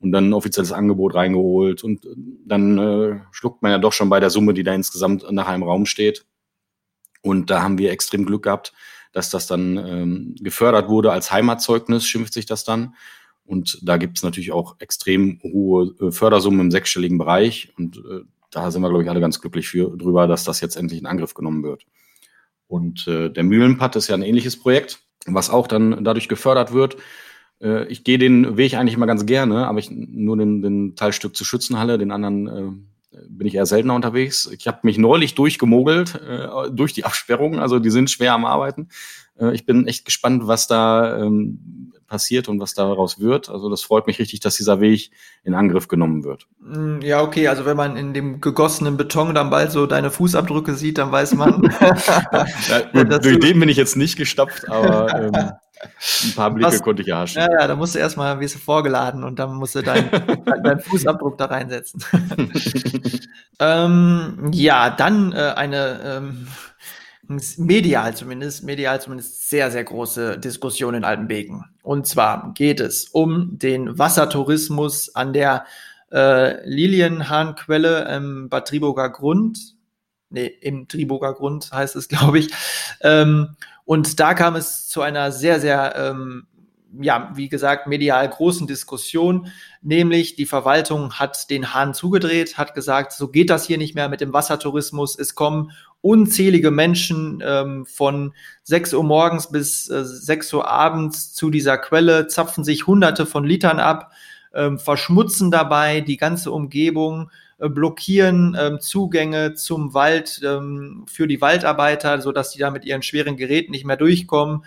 Und dann ein offizielles Angebot reingeholt und äh, dann äh, schluckt man ja doch schon bei der Summe, die da insgesamt nachher im Raum steht. Und da haben wir extrem Glück gehabt, dass das dann ähm, gefördert wurde als Heimatzeugnis, schimpft sich das dann. Und da gibt es natürlich auch extrem hohe äh, Fördersummen im sechsstelligen Bereich. Und äh, da sind wir, glaube ich, alle ganz glücklich für, drüber, dass das jetzt endlich in Angriff genommen wird. Und äh, der Mühlenpad ist ja ein ähnliches Projekt, was auch dann dadurch gefördert wird. Äh, ich gehe den Weg eigentlich immer ganz gerne, aber ich nur den, den Teilstück zur Schützenhalle, den anderen äh, bin ich eher seltener unterwegs. Ich habe mich neulich durchgemogelt äh, durch die Absperrungen, also die sind schwer am Arbeiten. Äh, ich bin echt gespannt, was da ähm, passiert und was daraus wird. Also das freut mich richtig, dass dieser Weg in Angriff genommen wird. Mm, ja, okay, also wenn man in dem gegossenen Beton dann bald so deine Fußabdrücke sieht, dann weiß man. ja, durch den bin ich jetzt nicht gestapft, aber ähm, ein paar Blicke was, konnte ich erhaschen. Ja, ja, da musst du erstmal, wirst du vorgeladen und dann musst du deinen dein Fußabdruck da reinsetzen. ähm, ja, dann äh, eine ähm, medial zumindest, medial zumindest sehr, sehr große Diskussion in Altenbeken. Und zwar geht es um den Wassertourismus an der äh, Lilienhahnquelle im Bad Triburger Grund. Nee, im Triburger Grund heißt es, glaube ich. Ähm, und da kam es zu einer sehr, sehr ähm, ja, wie gesagt, medial großen Diskussion, nämlich die Verwaltung hat den Hahn zugedreht, hat gesagt, so geht das hier nicht mehr mit dem Wassertourismus. Es kommen unzählige Menschen ähm, von 6 Uhr morgens bis äh, 6 Uhr abends zu dieser Quelle, zapfen sich hunderte von Litern ab, ähm, verschmutzen dabei die ganze Umgebung, äh, blockieren ähm, Zugänge zum Wald ähm, für die Waldarbeiter, so dass die da mit ihren schweren Geräten nicht mehr durchkommen.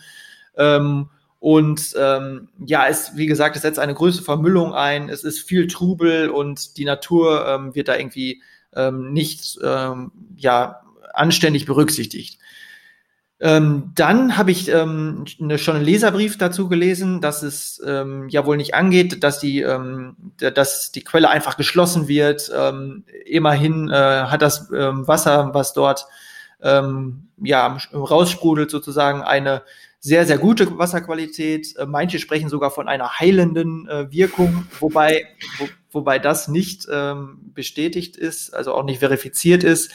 Ähm, und ähm, ja, es, wie gesagt, es setzt eine größere Vermüllung ein, es ist viel Trubel und die Natur ähm, wird da irgendwie ähm, nicht ähm, ja, anständig berücksichtigt. Ähm, dann habe ich ähm, ne, schon einen Leserbrief dazu gelesen, dass es ähm, ja wohl nicht angeht, dass die, ähm, dass die Quelle einfach geschlossen wird. Ähm, immerhin äh, hat das ähm, Wasser, was dort ja raussprudelt, sozusagen eine sehr, sehr gute Wasserqualität. Äh, manche sprechen sogar von einer heilenden äh, Wirkung, wobei, wo, wobei das nicht bestätigt ist, also auch nicht verifiziert ist.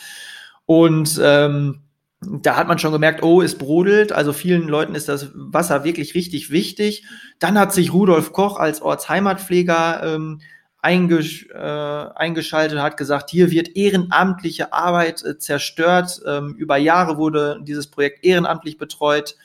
Und ähm, da hat man schon gemerkt, oh, es brodelt. Also vielen Leuten ist das Wasser wirklich richtig wichtig. Dann hat sich Rudolf Koch als Ortsheimatpfleger ähm, eingesch äh, eingeschaltet, hat gesagt, hier wird ehrenamtliche Arbeit äh, zerstört. Ähm, über Jahre wurde dieses Projekt ehrenamtlich betreut.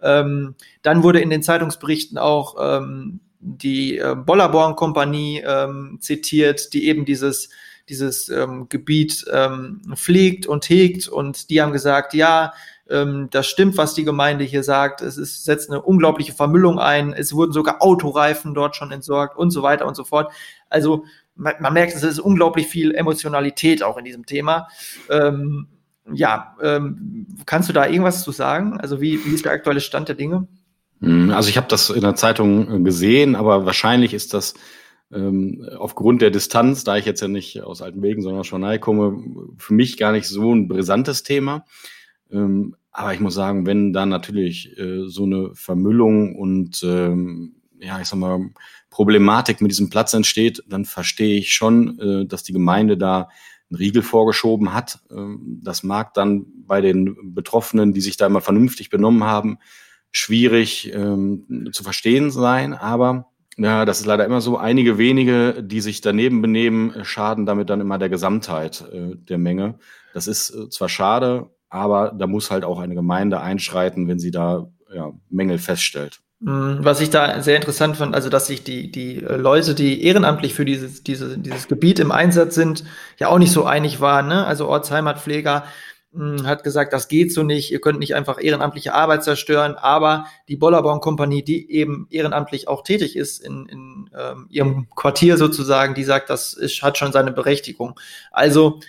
Ähm, dann wurde in den Zeitungsberichten auch ähm, die äh, Bollerborn-Kompanie ähm, zitiert, die eben dieses dieses ähm, Gebiet ähm, pflegt und hegt und die haben gesagt, ja, ähm, das stimmt, was die Gemeinde hier sagt. Es ist, setzt eine unglaubliche Vermüllung ein. Es wurden sogar Autoreifen dort schon entsorgt und so weiter und so fort. Also man, man merkt, es ist unglaublich viel Emotionalität auch in diesem Thema. Ähm, ja, ähm, kannst du da irgendwas zu sagen? Also wie, wie ist der aktuelle Stand der Dinge? Hm, also ich habe das in der Zeitung äh, gesehen, aber wahrscheinlich ist das ähm, aufgrund der Distanz, da ich jetzt ja nicht aus Altenwegen, sondern aus Schwanei komme, für mich gar nicht so ein brisantes Thema. Ähm, aber ich muss sagen, wenn da natürlich äh, so eine Vermüllung und ähm, ja, ich sag mal, Problematik mit diesem Platz entsteht, dann verstehe ich schon, äh, dass die Gemeinde da einen Riegel vorgeschoben hat. Ähm, das mag dann bei den Betroffenen, die sich da immer vernünftig benommen haben, schwierig ähm, zu verstehen sein, aber ja, das ist leider immer so. Einige wenige, die sich daneben benehmen, schaden damit dann immer der Gesamtheit äh, der Menge. Das ist äh, zwar schade, aber da muss halt auch eine Gemeinde einschreiten, wenn sie da ja, Mängel feststellt. Mhm, was ich da sehr interessant fand, also dass sich die, die äh, Leute, die ehrenamtlich für dieses, diese, dieses Gebiet im Einsatz sind, ja auch nicht so einig waren. Ne? Also Ortsheimatpfleger hm, hat gesagt, das geht so nicht, ihr könnt nicht einfach ehrenamtliche Arbeit zerstören, aber die Bollerbaum Kompanie, die eben ehrenamtlich auch tätig ist in, in ähm, ihrem Quartier sozusagen, die sagt, das ist, hat schon seine Berechtigung. Also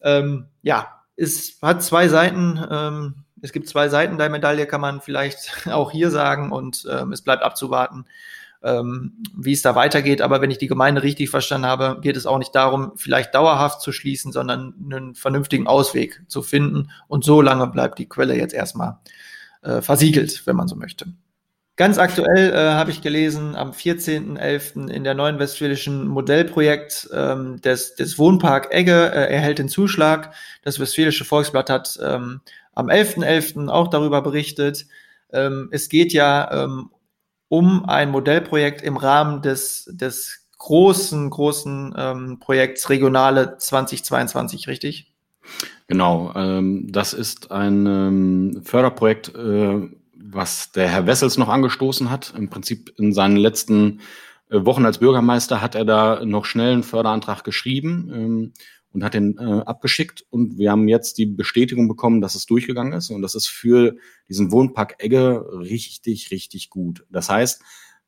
ähm, ja, es hat zwei Seiten, ähm, es gibt zwei Seiten der Medaille, kann man vielleicht auch hier sagen und ähm, es bleibt abzuwarten, ähm, wie es da weitergeht. Aber wenn ich die Gemeinde richtig verstanden habe, geht es auch nicht darum, vielleicht dauerhaft zu schließen, sondern einen vernünftigen Ausweg zu finden. Und so lange bleibt die Quelle jetzt erstmal äh, versiegelt, wenn man so möchte. Ganz aktuell äh, habe ich gelesen, am 14.11. in der neuen westfälischen Modellprojekt ähm, des, des Wohnpark Egge äh, erhält den Zuschlag. Das Westfälische Volksblatt hat ähm, am 11.11. .11. auch darüber berichtet. Ähm, es geht ja ähm, um ein Modellprojekt im Rahmen des, des großen, großen ähm, Projekts Regionale 2022, richtig? Genau, ähm, das ist ein ähm, Förderprojekt, äh, was der Herr Wessels noch angestoßen hat. Im Prinzip in seinen letzten äh, Wochen als Bürgermeister hat er da noch schnell einen Förderantrag geschrieben. Und hat den äh, abgeschickt und wir haben jetzt die Bestätigung bekommen, dass es durchgegangen ist und das ist für diesen Wohnpark Egge richtig, richtig gut. Das heißt,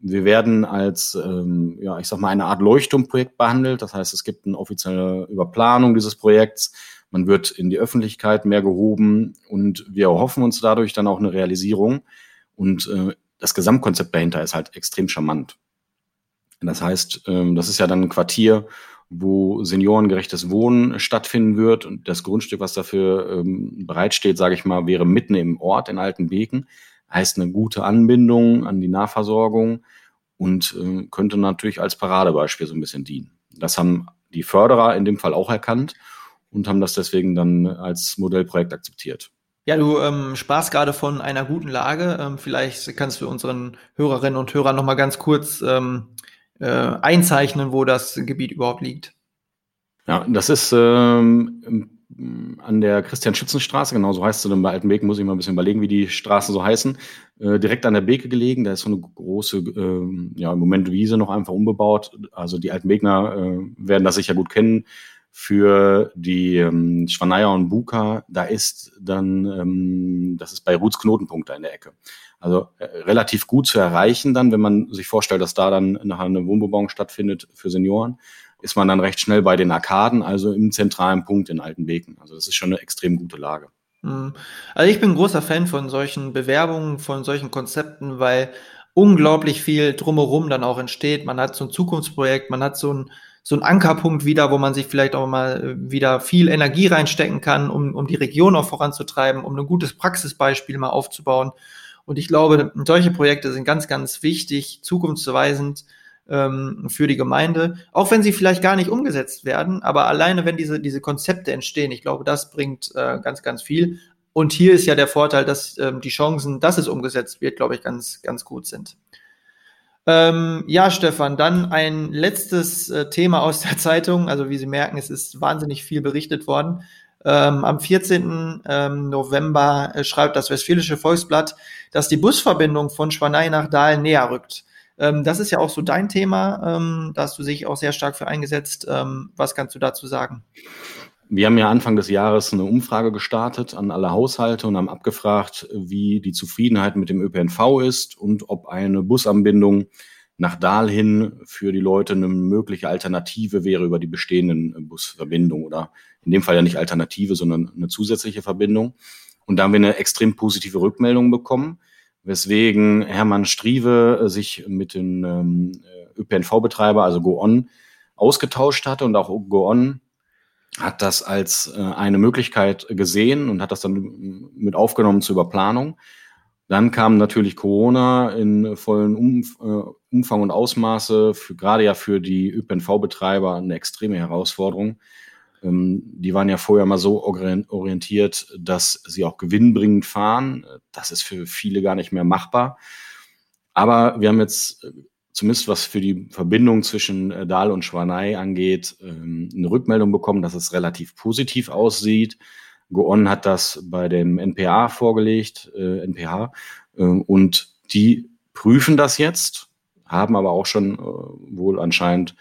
wir werden als, ähm, ja, ich sag mal, eine Art Leuchtturmprojekt behandelt. Das heißt, es gibt eine offizielle Überplanung dieses Projekts. Man wird in die Öffentlichkeit mehr gehoben und wir erhoffen uns dadurch dann auch eine Realisierung. Und äh, das Gesamtkonzept dahinter ist halt extrem charmant. Das heißt, ähm, das ist ja dann ein Quartier, wo seniorengerechtes Wohnen stattfinden wird. Und das Grundstück, was dafür ähm, bereitsteht, sage ich mal, wäre mitten im Ort in Altenbeken. Heißt eine gute Anbindung an die Nahversorgung und äh, könnte natürlich als Paradebeispiel so ein bisschen dienen. Das haben die Förderer in dem Fall auch erkannt und haben das deswegen dann als Modellprojekt akzeptiert. Ja, du ähm, sprachst gerade von einer guten Lage. Ähm, vielleicht kannst du unseren Hörerinnen und Hörern noch mal ganz kurz ähm, äh, einzeichnen, wo das Gebiet überhaupt liegt. Ja, das ist ähm, an der Christian-Schützen-Straße, genau so heißt sie dann bei Altenbek, muss ich mal ein bisschen überlegen, wie die Straßen so heißen. Äh, direkt an der Beke gelegen, da ist so eine große, äh, ja, im Moment Wiese noch einfach umgebaut. Also die Altenbegner äh, werden das sicher gut kennen. Für die ähm, Schwaneier und Buka, da ist dann, ähm, das ist bei Ruths Knotenpunkt da in der Ecke. Also äh, relativ gut zu erreichen dann, wenn man sich vorstellt, dass da dann nachher eine Wohnbebauung stattfindet für Senioren, ist man dann recht schnell bei den Arkaden, also im zentralen Punkt in Altenbeken. Also das ist schon eine extrem gute Lage. Mhm. Also ich bin großer Fan von solchen Bewerbungen, von solchen Konzepten, weil unglaublich viel drumherum dann auch entsteht. Man hat so ein Zukunftsprojekt, man hat so ein so ein Ankerpunkt wieder, wo man sich vielleicht auch mal äh, wieder viel Energie reinstecken kann, um, um die Region auch voranzutreiben, um ein gutes Praxisbeispiel mal aufzubauen. Und ich glaube, solche Projekte sind ganz, ganz wichtig, zukunftsweisend ähm, für die Gemeinde, auch wenn sie vielleicht gar nicht umgesetzt werden, aber alleine wenn diese, diese Konzepte entstehen, ich glaube, das bringt äh, ganz, ganz viel. Und hier ist ja der Vorteil, dass ähm, die Chancen, dass es umgesetzt wird, glaube ich, ganz, ganz gut sind. Ähm, ja, Stefan, dann ein letztes äh, Thema aus der Zeitung. Also wie Sie merken, es ist wahnsinnig viel berichtet worden. Ähm, am 14. Ähm, November äh, schreibt das Westfälische Volksblatt, dass die Busverbindung von Schwanei nach Dahl näher rückt. Ähm, das ist ja auch so dein Thema. Ähm, da hast du sich auch sehr stark für eingesetzt. Ähm, was kannst du dazu sagen? Wir haben ja Anfang des Jahres eine Umfrage gestartet an alle Haushalte und haben abgefragt, wie die Zufriedenheit mit dem ÖPNV ist und ob eine Busanbindung nach Dahl hin für die Leute eine mögliche Alternative wäre über die bestehenden Busverbindungen oder in dem Fall ja nicht Alternative, sondern eine zusätzliche Verbindung. Und da haben wir eine extrem positive Rückmeldung bekommen. weswegen Hermann Strieve äh, sich mit dem ähm, ÖPNV-Betreiber, also GoOn, ausgetauscht hatte und auch GoOn hat das als äh, eine Möglichkeit gesehen und hat das dann mit aufgenommen zur Überplanung. Dann kam natürlich Corona in vollen Umf äh, Umfang und Ausmaße, für, gerade ja für die ÖPNV-Betreiber eine extreme Herausforderung. Ähm, die waren ja vorher mal so orientiert, dass sie auch gewinnbringend fahren. Das ist für viele gar nicht mehr machbar. Aber wir haben jetzt, äh, zumindest was für die Verbindung zwischen äh, Dahl und Schwanei angeht, ähm, eine Rückmeldung bekommen, dass es relativ positiv aussieht. Goon hat das bei dem NPA vorgelegt, NPH, äh, und die prüfen das jetzt, haben aber auch schon wohl anscheinend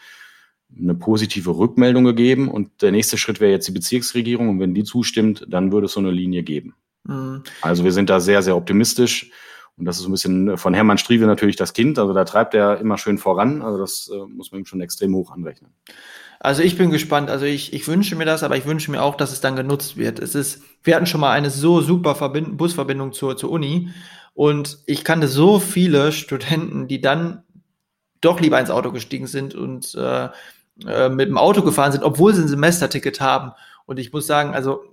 eine positive Rückmeldung gegeben und der nächste Schritt wäre jetzt die Bezirksregierung und wenn die zustimmt, dann würde es so eine Linie geben. Mhm. Also wir sind da sehr, sehr optimistisch und das ist ein bisschen von Hermann Strieve natürlich das Kind, also da treibt er immer schön voran, also das äh, muss man ihm schon extrem hoch anrechnen. Also ich bin gespannt, also ich, ich wünsche mir das, aber ich wünsche mir auch, dass es dann genutzt wird. Es ist, wir hatten schon mal eine so super Verbind Busverbindung zur, zur Uni und ich kannte so viele Studenten, die dann doch lieber ins Auto gestiegen sind und äh, äh, mit dem Auto gefahren sind, obwohl sie ein Semesterticket haben. Und ich muss sagen, also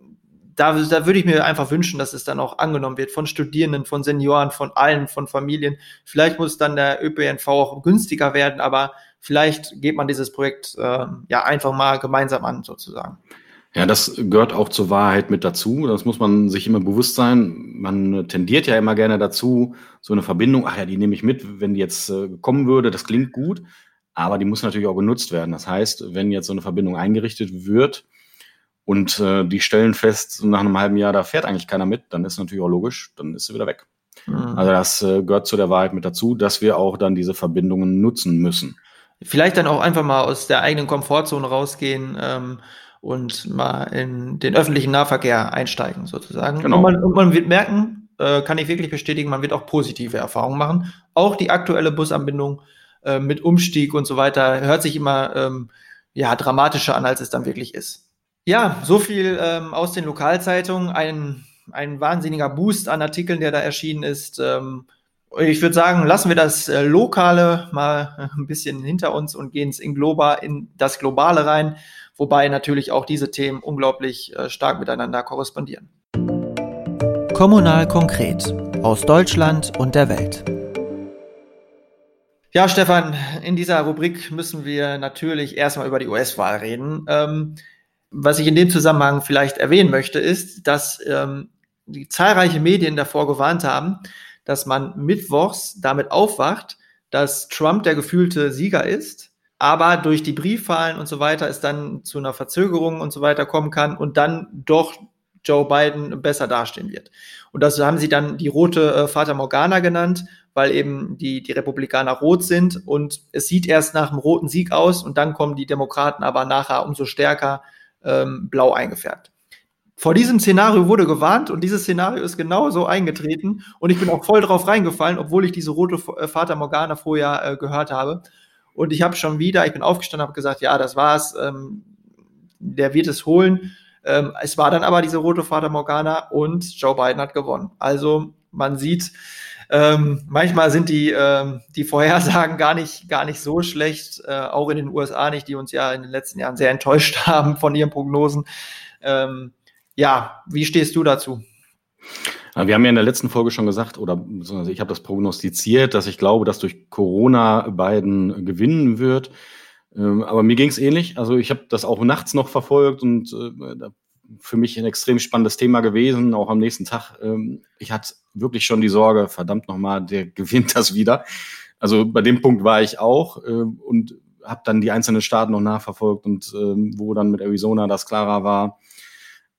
da, da würde ich mir einfach wünschen, dass es dann auch angenommen wird von Studierenden, von Senioren, von allen, von Familien. Vielleicht muss dann der ÖPNV auch günstiger werden, aber vielleicht geht man dieses Projekt äh, ja einfach mal gemeinsam an, sozusagen. Ja, das gehört auch zur Wahrheit mit dazu. Das muss man sich immer bewusst sein. Man tendiert ja immer gerne dazu, so eine Verbindung, ach ja, die nehme ich mit, wenn die jetzt äh, kommen würde, das klingt gut aber die muss natürlich auch genutzt werden. Das heißt, wenn jetzt so eine Verbindung eingerichtet wird und äh, die stellen fest, nach einem halben Jahr, da fährt eigentlich keiner mit, dann ist natürlich auch logisch, dann ist sie wieder weg. Mhm. Also das äh, gehört zu der Wahrheit mit dazu, dass wir auch dann diese Verbindungen nutzen müssen. Vielleicht dann auch einfach mal aus der eigenen Komfortzone rausgehen ähm, und mal in den öffentlichen Nahverkehr einsteigen, sozusagen. Genau. Und, man, und man wird merken, äh, kann ich wirklich bestätigen, man wird auch positive Erfahrungen machen. Auch die aktuelle Busanbindung äh, mit Umstieg und so weiter, hört sich immer ähm, ja, dramatischer an, als es dann wirklich ist. Ja, so viel ähm, aus den Lokalzeitungen. Ein, ein wahnsinniger Boost an Artikeln, der da erschienen ist. Ähm, ich würde sagen, lassen wir das äh, Lokale mal ein bisschen hinter uns und gehen in, Globa, in das Globale rein, wobei natürlich auch diese Themen unglaublich äh, stark miteinander korrespondieren. Kommunal konkret aus Deutschland und der Welt. Ja, Stefan, in dieser Rubrik müssen wir natürlich erstmal über die US-Wahl reden. Ähm, was ich in dem Zusammenhang vielleicht erwähnen möchte, ist, dass ähm, die zahlreiche Medien davor gewarnt haben, dass man mittwochs damit aufwacht, dass Trump der gefühlte Sieger ist, aber durch die Briefwahlen und so weiter es dann zu einer Verzögerung und so weiter kommen kann und dann doch Joe Biden besser dastehen wird. Und das haben sie dann die rote äh, Fata Morgana genannt weil eben die, die Republikaner rot sind und es sieht erst nach einem roten Sieg aus und dann kommen die Demokraten aber nachher umso stärker ähm, blau eingefärbt. Vor diesem Szenario wurde gewarnt und dieses Szenario ist genauso eingetreten und ich bin auch voll drauf reingefallen, obwohl ich diese rote äh, Vater Morgana vorher äh, gehört habe. Und ich habe schon wieder, ich bin aufgestanden, habe gesagt, ja, das war's, ähm, der wird es holen. Ähm, es war dann aber diese rote Vater Morgana und Joe Biden hat gewonnen. Also man sieht, ähm, manchmal sind die, ähm, die Vorhersagen gar nicht, gar nicht so schlecht, äh, auch in den USA nicht, die uns ja in den letzten Jahren sehr enttäuscht haben von ihren Prognosen. Ähm, ja, wie stehst du dazu? Wir haben ja in der letzten Folge schon gesagt, oder ich habe das prognostiziert, dass ich glaube, dass durch Corona Biden gewinnen wird. Ähm, aber mir ging es ähnlich. Also ich habe das auch nachts noch verfolgt und äh, für mich ein extrem spannendes Thema gewesen, auch am nächsten Tag. Ähm, ich hatte wirklich schon die Sorge, verdammt nochmal, der gewinnt das wieder. Also bei dem Punkt war ich auch äh, und habe dann die einzelnen Staaten noch nachverfolgt und äh, wo dann mit Arizona das klarer war.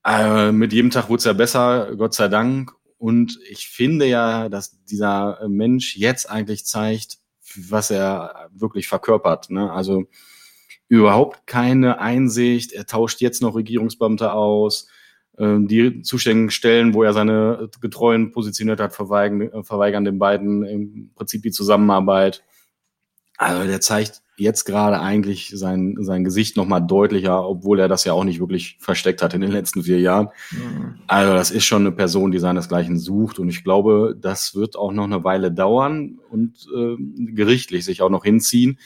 Äh, mit jedem Tag wurde es ja besser, Gott sei Dank. Und ich finde ja, dass dieser Mensch jetzt eigentlich zeigt, was er wirklich verkörpert. Ne? Also überhaupt keine Einsicht. Er tauscht jetzt noch Regierungsbeamte aus. Ähm, die zuständigen Stellen, wo er seine Getreuen positioniert hat, verweigern, verweigern den beiden im Prinzip die Zusammenarbeit. Also der zeigt jetzt gerade eigentlich sein, sein Gesicht nochmal deutlicher, obwohl er das ja auch nicht wirklich versteckt hat in den letzten vier Jahren. Mhm. Also das ist schon eine Person, die seinesgleichen sucht und ich glaube, das wird auch noch eine Weile dauern und äh, gerichtlich sich auch noch hinziehen.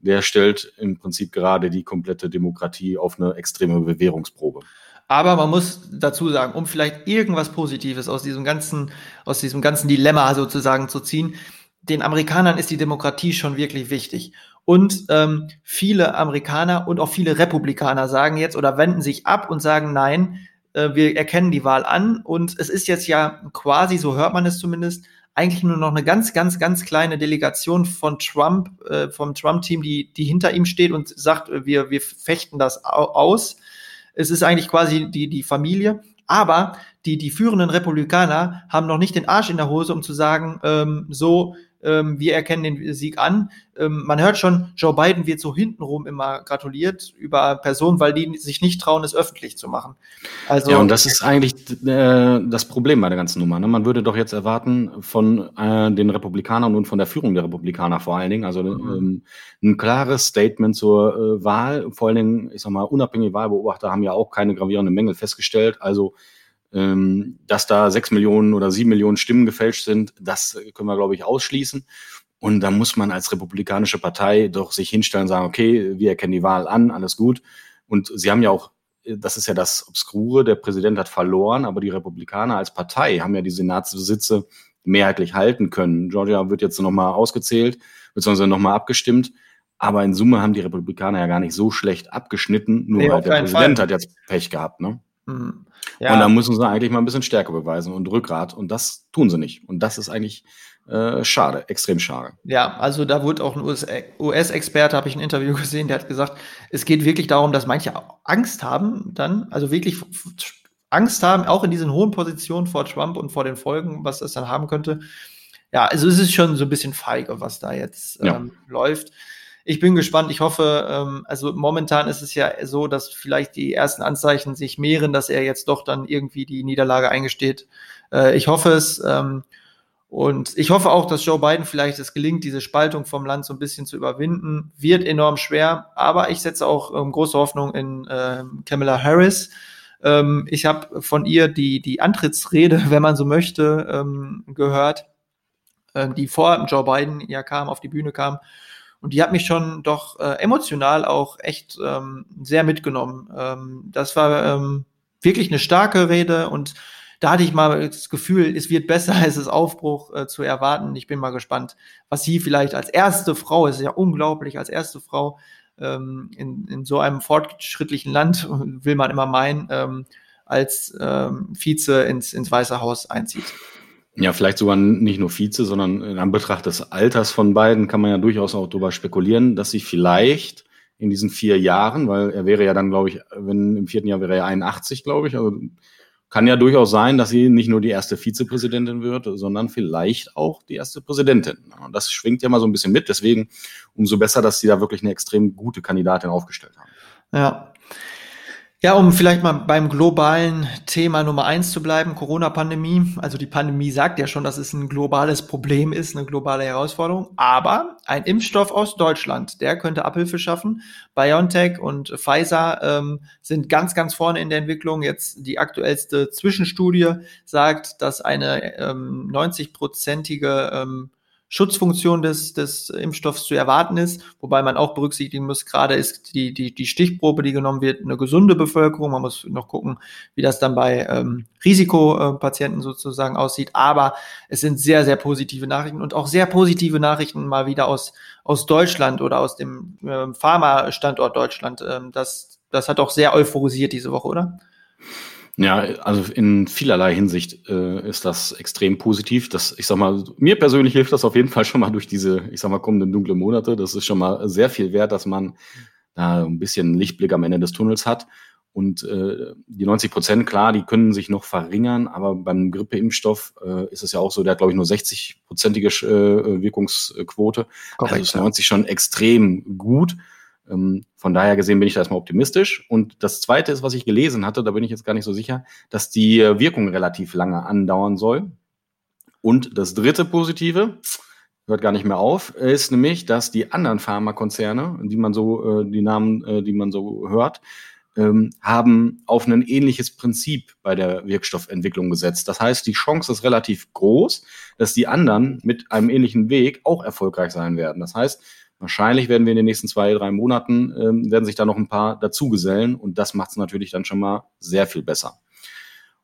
Der stellt im Prinzip gerade die komplette Demokratie auf eine extreme Bewährungsprobe. Aber man muss dazu sagen, um vielleicht irgendwas Positives aus diesem ganzen, aus diesem ganzen Dilemma sozusagen zu ziehen, den Amerikanern ist die Demokratie schon wirklich wichtig. Und ähm, viele Amerikaner und auch viele Republikaner sagen jetzt oder wenden sich ab und sagen, nein, äh, wir erkennen die Wahl an. Und es ist jetzt ja quasi, so hört man es zumindest, eigentlich nur noch eine ganz, ganz, ganz kleine Delegation von Trump, äh, vom Trump-Team, die, die hinter ihm steht und sagt, äh, wir, wir fechten das aus. Es ist eigentlich quasi die, die Familie. Aber die, die führenden Republikaner haben noch nicht den Arsch in der Hose, um zu sagen, ähm, so, ähm, wir erkennen den Sieg an. Ähm, man hört schon, Joe Biden wird so hintenrum immer gratuliert über Personen, weil die sich nicht trauen, es öffentlich zu machen. Also, ja, und das ist eigentlich äh, das Problem bei der ganzen Nummer. Ne? Man würde doch jetzt erwarten von äh, den Republikanern und von der Führung der Republikaner vor allen Dingen, also mhm. ähm, ein klares Statement zur äh, Wahl. Vor allen Dingen, ich sag mal, unabhängige Wahlbeobachter haben ja auch keine gravierenden Mängel festgestellt. Also ähm, dass da sechs Millionen oder sieben Millionen Stimmen gefälscht sind, das können wir, glaube ich, ausschließen. Und da muss man als republikanische Partei doch sich hinstellen und sagen, okay, wir erkennen die Wahl an, alles gut. Und sie haben ja auch, das ist ja das Obskure, der Präsident hat verloren, aber die Republikaner als Partei haben ja die Senatssitze mehrheitlich halten können. Georgia wird jetzt nochmal ausgezählt, beziehungsweise nochmal abgestimmt. Aber in Summe haben die Republikaner ja gar nicht so schlecht abgeschnitten, nur nee, halt der Präsident Fall. hat jetzt Pech gehabt, ne? Mhm. Ja. Und da müssen sie eigentlich mal ein bisschen Stärke beweisen und Rückgrat. Und das tun sie nicht. Und das ist eigentlich äh, schade, extrem schade. Ja, also da wurde auch ein US-Experte, habe ich ein Interview gesehen, der hat gesagt, es geht wirklich darum, dass manche Angst haben dann, also wirklich Angst haben, auch in diesen hohen Positionen vor Trump und vor den Folgen, was das dann haben könnte. Ja, also es ist schon so ein bisschen feige, was da jetzt ähm, ja. läuft ich bin gespannt. Ich hoffe, ähm, also momentan ist es ja so, dass vielleicht die ersten Anzeichen sich mehren, dass er jetzt doch dann irgendwie die Niederlage eingesteht. Äh, ich hoffe es. Ähm, und ich hoffe auch, dass Joe Biden vielleicht es gelingt, diese Spaltung vom Land so ein bisschen zu überwinden. Wird enorm schwer, aber ich setze auch ähm, große Hoffnung in äh, Kamala Harris. Ähm, ich habe von ihr die, die Antrittsrede, wenn man so möchte, ähm, gehört, äh, die vor Joe Biden ja kam, auf die Bühne kam. Und die hat mich schon doch äh, emotional auch echt ähm, sehr mitgenommen. Ähm, das war ähm, wirklich eine starke Rede und da hatte ich mal das Gefühl, es wird besser, es ist Aufbruch äh, zu erwarten. Ich bin mal gespannt, was sie vielleicht als erste Frau, es ist ja unglaublich, als erste Frau ähm, in, in so einem fortschrittlichen Land, will man immer meinen, ähm, als ähm, Vize ins, ins Weiße Haus einzieht. Ja, vielleicht sogar nicht nur Vize, sondern in Anbetracht des Alters von beiden kann man ja durchaus auch darüber spekulieren, dass sie vielleicht in diesen vier Jahren, weil er wäre ja dann, glaube ich, wenn im vierten Jahr wäre er 81, glaube ich, also kann ja durchaus sein, dass sie nicht nur die erste Vizepräsidentin wird, sondern vielleicht auch die erste Präsidentin. Und das schwingt ja mal so ein bisschen mit. Deswegen umso besser, dass sie da wirklich eine extrem gute Kandidatin aufgestellt haben. Ja, ja, um vielleicht mal beim globalen Thema Nummer eins zu bleiben, Corona-Pandemie. Also die Pandemie sagt ja schon, dass es ein globales Problem ist, eine globale Herausforderung. Aber ein Impfstoff aus Deutschland, der könnte Abhilfe schaffen. BioNTech und Pfizer ähm, sind ganz, ganz vorne in der Entwicklung. Jetzt die aktuellste Zwischenstudie sagt, dass eine ähm, 90-prozentige ähm, Schutzfunktion des, des Impfstoffs zu erwarten ist, wobei man auch berücksichtigen muss, gerade ist die, die, die Stichprobe, die genommen wird, eine gesunde Bevölkerung. Man muss noch gucken, wie das dann bei ähm, Risikopatienten sozusagen aussieht. Aber es sind sehr, sehr positive Nachrichten und auch sehr positive Nachrichten mal wieder aus, aus Deutschland oder aus dem ähm, Pharma-Standort Deutschland. Ähm, das, das hat auch sehr euphorisiert diese Woche, oder? Ja, also in vielerlei Hinsicht äh, ist das extrem positiv. Das, ich sag mal, mir persönlich hilft das auf jeden Fall schon mal durch diese, ich sag mal, kommenden dunklen Monate. Das ist schon mal sehr viel wert, dass man da ein bisschen Lichtblick am Ende des Tunnels hat. Und äh, die 90 Prozent, klar, die können sich noch verringern, aber beim Grippeimpfstoff äh, ist es ja auch so, der hat, glaube ich, nur 60-prozentige äh, Wirkungsquote. Korrekt, also ist 90 schon extrem gut. Ähm, von daher gesehen bin ich da erstmal optimistisch. Und das Zweite ist, was ich gelesen hatte, da bin ich jetzt gar nicht so sicher, dass die Wirkung relativ lange andauern soll. Und das dritte Positive, hört gar nicht mehr auf, ist nämlich, dass die anderen Pharmakonzerne, die man so, äh, die Namen, äh, die man so hört, ähm, haben auf ein ähnliches Prinzip bei der Wirkstoffentwicklung gesetzt. Das heißt, die Chance ist relativ groß, dass die anderen mit einem ähnlichen Weg auch erfolgreich sein werden. Das heißt, wahrscheinlich werden wir in den nächsten zwei, drei Monaten, ähm, werden sich da noch ein paar dazugesellen und das macht es natürlich dann schon mal sehr viel besser.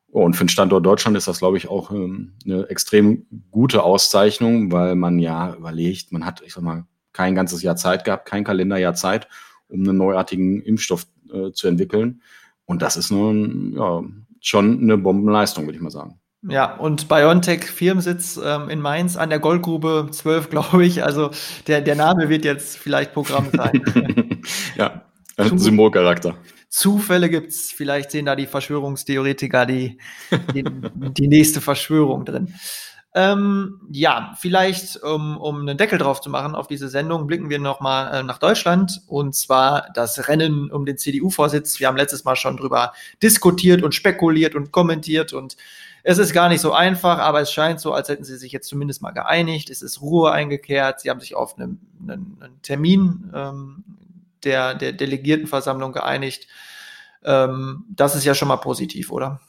Und für den Standort Deutschland ist das, glaube ich, auch ähm, eine extrem gute Auszeichnung, weil man ja überlegt, man hat, ich sag mal, kein ganzes Jahr Zeit gehabt, kein Kalenderjahr Zeit, um einen neuartigen Impfstoff äh, zu entwickeln. Und das ist nun ja, schon eine Bombenleistung, würde ich mal sagen. Ja, und BioNTech Firmensitz ähm, in Mainz an der Goldgrube 12, glaube ich. Also der, der Name wird jetzt vielleicht Programm sein. ja, ein Symbolcharakter. Zufälle gibt's. Vielleicht sehen da die Verschwörungstheoretiker die, die, die nächste Verschwörung drin. Ähm, ja, vielleicht, um, um einen Deckel drauf zu machen auf diese Sendung, blicken wir nochmal äh, nach Deutschland und zwar das Rennen um den CDU-Vorsitz. Wir haben letztes Mal schon drüber diskutiert und spekuliert und kommentiert und es ist gar nicht so einfach, aber es scheint so, als hätten sie sich jetzt zumindest mal geeinigt. Es ist Ruhe eingekehrt. Sie haben sich auf einen, einen, einen Termin ähm, der, der Delegiertenversammlung geeinigt. Ähm, das ist ja schon mal positiv, oder?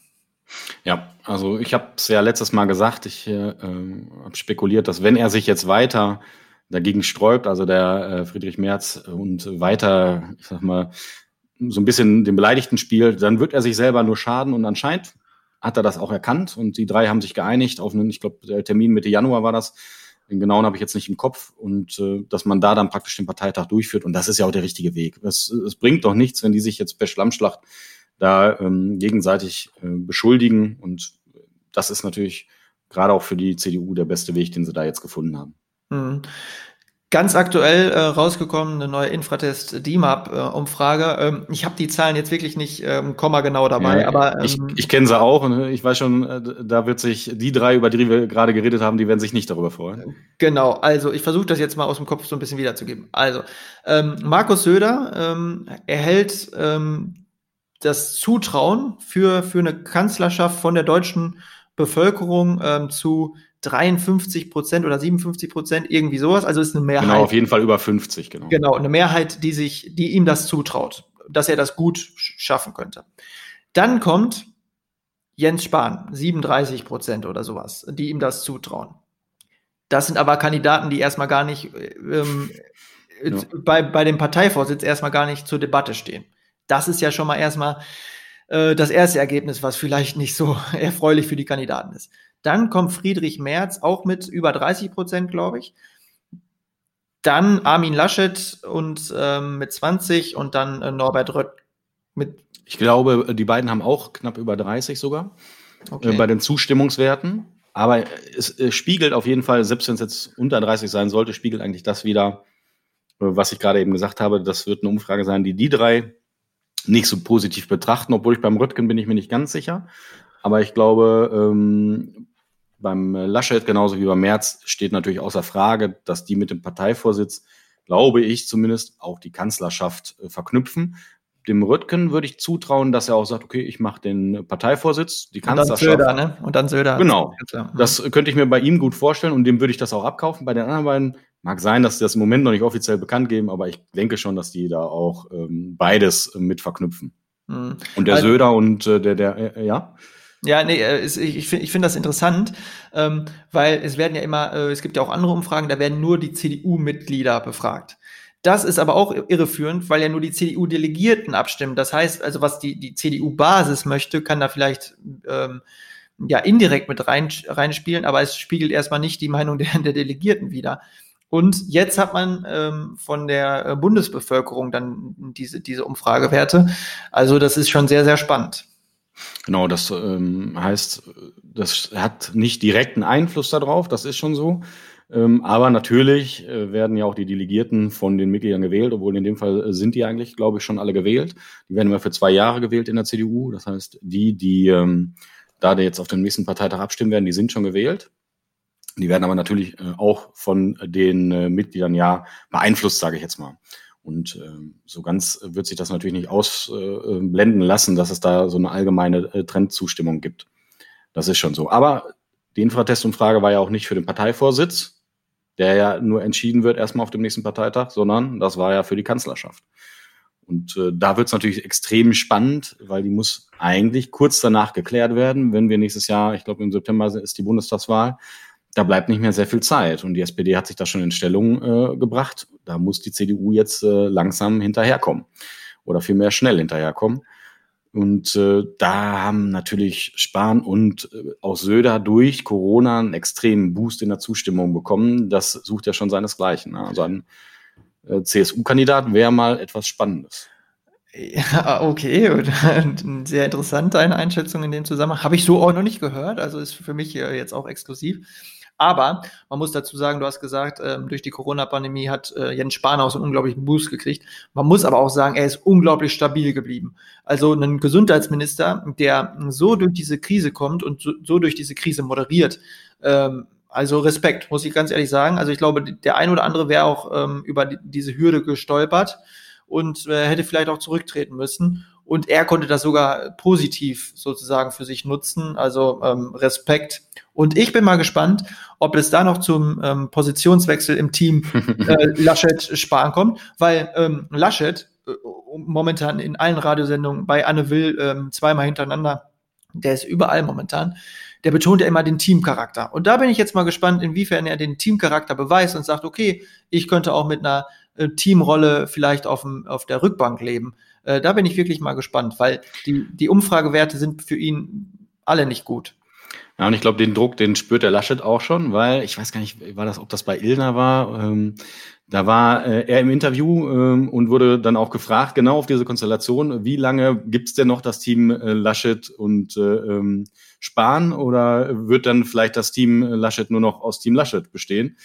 Ja, also ich habe es ja letztes Mal gesagt, ich äh, habe spekuliert, dass wenn er sich jetzt weiter dagegen sträubt, also der äh, Friedrich Merz und weiter, ich sag mal, so ein bisschen den Beleidigten spielt, dann wird er sich selber nur schaden und anscheinend hat er das auch erkannt und die drei haben sich geeinigt auf einen, ich glaube, Termin Mitte Januar war das. Den genauen habe ich jetzt nicht im Kopf und äh, dass man da dann praktisch den Parteitag durchführt und das ist ja auch der richtige Weg. Es, es bringt doch nichts, wenn die sich jetzt per Schlammschlacht da ähm, gegenseitig äh, beschuldigen. Und das ist natürlich gerade auch für die CDU der beste Weg, den sie da jetzt gefunden haben. Mhm. Ganz aktuell äh, rausgekommen, eine neue Infratest DIMAP-Umfrage. Äh, ähm, ich habe die Zahlen jetzt wirklich nicht ähm, Komma genau dabei, ja, aber ähm, ich, ich kenne sie auch und ich weiß schon, äh, da wird sich die drei, über die wir gerade geredet haben, die werden sich nicht darüber freuen. Genau, also ich versuche das jetzt mal aus dem Kopf so ein bisschen wiederzugeben. Also ähm, Markus Söder ähm, erhält ähm, das Zutrauen für, für eine Kanzlerschaft von der deutschen Bevölkerung ähm, zu 53 Prozent oder 57 Prozent, irgendwie sowas. Also ist eine Mehrheit. Genau, auf jeden Fall über 50, genau. Genau, eine Mehrheit, die sich, die ihm das zutraut, dass er das gut schaffen könnte. Dann kommt Jens Spahn, 37 Prozent oder sowas, die ihm das zutrauen. Das sind aber Kandidaten, die erstmal gar nicht ähm, ja. bei, bei dem Parteivorsitz erstmal gar nicht zur Debatte stehen. Das ist ja schon mal erstmal äh, das erste Ergebnis, was vielleicht nicht so erfreulich für die Kandidaten ist. Dann kommt Friedrich Merz auch mit über 30 Prozent, glaube ich. Dann Armin Laschet und ähm, mit 20 und dann äh, Norbert Rött mit. Ich glaube, die beiden haben auch knapp über 30 sogar okay. äh, bei den Zustimmungswerten. Aber es, es, spiegelt auf jeden Fall, selbst wenn es jetzt unter 30 sein sollte, spiegelt eigentlich das wieder, äh, was ich gerade eben gesagt habe. Das wird eine Umfrage sein, die die drei nicht so positiv betrachten, obwohl ich beim Röttgen bin ich mir nicht ganz sicher. Aber ich glaube, ähm, beim Laschet genauso wie beim Merz steht natürlich außer Frage, dass die mit dem Parteivorsitz, glaube ich zumindest, auch die Kanzlerschaft äh, verknüpfen. Dem Röttgen würde ich zutrauen, dass er auch sagt, okay, ich mache den Parteivorsitz, die Kanzlerschaft. Und dann Söder, ne? Und dann Söder. Genau. Das könnte ich mir bei ihm gut vorstellen und dem würde ich das auch abkaufen. Bei den anderen beiden Mag sein, dass sie das im Moment noch nicht offiziell bekannt geben, aber ich denke schon, dass die da auch ähm, beides äh, mit verknüpfen. Mhm. Und der also, Söder und äh, der, der, äh, ja. Ja, nee, äh, ich, finde ich find das interessant, ähm, weil es werden ja immer, äh, es gibt ja auch andere Umfragen, da werden nur die CDU-Mitglieder befragt. Das ist aber auch irreführend, weil ja nur die CDU-Delegierten abstimmen. Das heißt, also was die, die CDU-Basis möchte, kann da vielleicht ähm, ja indirekt mit rein, reinspielen, aber es spiegelt erstmal nicht die Meinung der, der Delegierten wider. Und jetzt hat man ähm, von der äh, Bundesbevölkerung dann diese, diese Umfragewerte. Also das ist schon sehr, sehr spannend. Genau, das ähm, heißt, das hat nicht direkten Einfluss darauf, das ist schon so. Ähm, aber natürlich äh, werden ja auch die Delegierten von den Mitgliedern gewählt, obwohl in dem Fall äh, sind die eigentlich, glaube ich, schon alle gewählt. Die werden immer für zwei Jahre gewählt in der CDU. Das heißt, die, die ähm, da jetzt auf den nächsten Parteitag abstimmen werden, die sind schon gewählt. Die werden aber natürlich äh, auch von den äh, Mitgliedern ja beeinflusst, sage ich jetzt mal. Und äh, so ganz wird sich das natürlich nicht ausblenden lassen, dass es da so eine allgemeine Trendzustimmung gibt. Das ist schon so. Aber die Infratestumfrage war ja auch nicht für den Parteivorsitz, der ja nur entschieden wird erstmal auf dem nächsten Parteitag, sondern das war ja für die Kanzlerschaft. Und äh, da wird es natürlich extrem spannend, weil die muss eigentlich kurz danach geklärt werden, wenn wir nächstes Jahr, ich glaube im September ist die Bundestagswahl, da bleibt nicht mehr sehr viel Zeit. Und die SPD hat sich da schon in Stellung äh, gebracht. Da muss die CDU jetzt äh, langsam hinterherkommen oder vielmehr schnell hinterherkommen. Und äh, da haben natürlich Spahn und äh, auch Söder durch Corona einen extremen Boost in der Zustimmung bekommen. Das sucht ja schon seinesgleichen. Ne? Also ein äh, CSU-Kandidat wäre mal etwas Spannendes. Ja, okay. Sehr interessant, deine Einschätzung in dem Zusammenhang. Habe ich so auch noch nicht gehört. Also ist für mich äh, jetzt auch exklusiv. Aber man muss dazu sagen, du hast gesagt, ähm, durch die Corona-Pandemie hat äh, Jens Spahn auch so einen unglaublichen Boost gekriegt. Man muss aber auch sagen, er ist unglaublich stabil geblieben. Also ein Gesundheitsminister, der so durch diese Krise kommt und so, so durch diese Krise moderiert, ähm, also Respekt, muss ich ganz ehrlich sagen. Also ich glaube, der ein oder andere wäre auch ähm, über die, diese Hürde gestolpert und äh, hätte vielleicht auch zurücktreten müssen. Und er konnte das sogar positiv sozusagen für sich nutzen. Also ähm, Respekt. Und ich bin mal gespannt, ob es da noch zum ähm, Positionswechsel im Team äh, Laschet Spahn kommt, weil ähm, Laschet äh, momentan in allen Radiosendungen bei Anne Will ähm, zweimal hintereinander, der ist überall momentan, der betont ja immer den Teamcharakter. Und da bin ich jetzt mal gespannt, inwiefern er den Teamcharakter beweist und sagt, okay, ich könnte auch mit einer äh, Teamrolle vielleicht auf, dem, auf der Rückbank leben. Äh, da bin ich wirklich mal gespannt, weil die, die Umfragewerte sind für ihn alle nicht gut. Ja, und ich glaube, den Druck, den spürt der Laschet auch schon, weil ich weiß gar nicht, war das, ob das bei Ilna war. Ähm, da war äh, er im Interview ähm, und wurde dann auch gefragt, genau auf diese Konstellation, wie lange gibt's denn noch das Team äh, Laschet und äh, ähm, Spahn oder wird dann vielleicht das Team Laschet nur noch aus Team Laschet bestehen?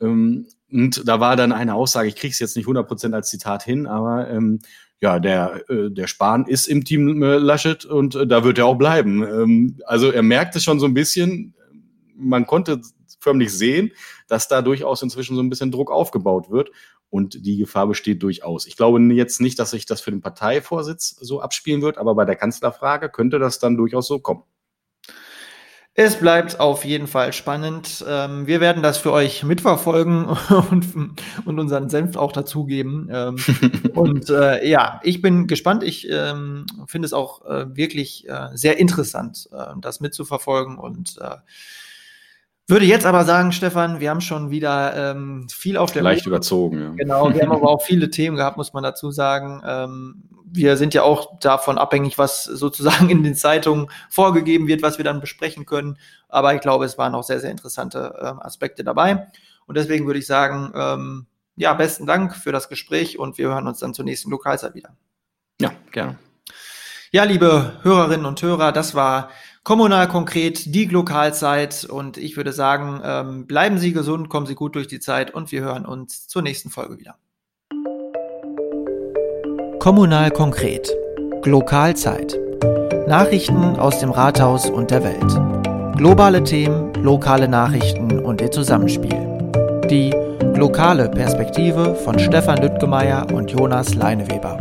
Ähm, und da war dann eine Aussage, ich kriege es jetzt nicht 100% als Zitat hin, aber ähm, ja, der, äh, der Spahn ist im Team äh, Laschet und äh, da wird er auch bleiben. Ähm, also er merkte schon so ein bisschen, man konnte förmlich sehen, dass da durchaus inzwischen so ein bisschen Druck aufgebaut wird. Und die Gefahr besteht durchaus. Ich glaube jetzt nicht, dass sich das für den Parteivorsitz so abspielen wird, aber bei der Kanzlerfrage könnte das dann durchaus so kommen. Es bleibt auf jeden Fall spannend. Ähm, wir werden das für euch mitverfolgen und, und unseren Senf auch dazugeben. Ähm, und äh, ja, ich bin gespannt. Ich ähm, finde es auch äh, wirklich äh, sehr interessant, äh, das mitzuverfolgen und äh, würde jetzt aber sagen, Stefan, wir haben schon wieder ähm, viel auf der Leicht Liste. überzogen, ja. Genau, wir haben aber auch viele Themen gehabt, muss man dazu sagen. Ähm, wir sind ja auch davon abhängig, was sozusagen in den Zeitungen vorgegeben wird, was wir dann besprechen können. Aber ich glaube, es waren auch sehr, sehr interessante ähm, Aspekte dabei. Und deswegen würde ich sagen, ähm, ja, besten Dank für das Gespräch und wir hören uns dann zur nächsten Lokalzeit wieder. Ja, gerne. Ja, liebe Hörerinnen und Hörer, das war Kommunal konkret, die Lokalzeit. Und ich würde sagen, ähm, bleiben Sie gesund, kommen Sie gut durch die Zeit und wir hören uns zur nächsten Folge wieder. Kommunal konkret. Lokalzeit. Nachrichten aus dem Rathaus und der Welt. Globale Themen, lokale Nachrichten und ihr Zusammenspiel. Die lokale Perspektive von Stefan Lüttgemeier und Jonas Leineweber.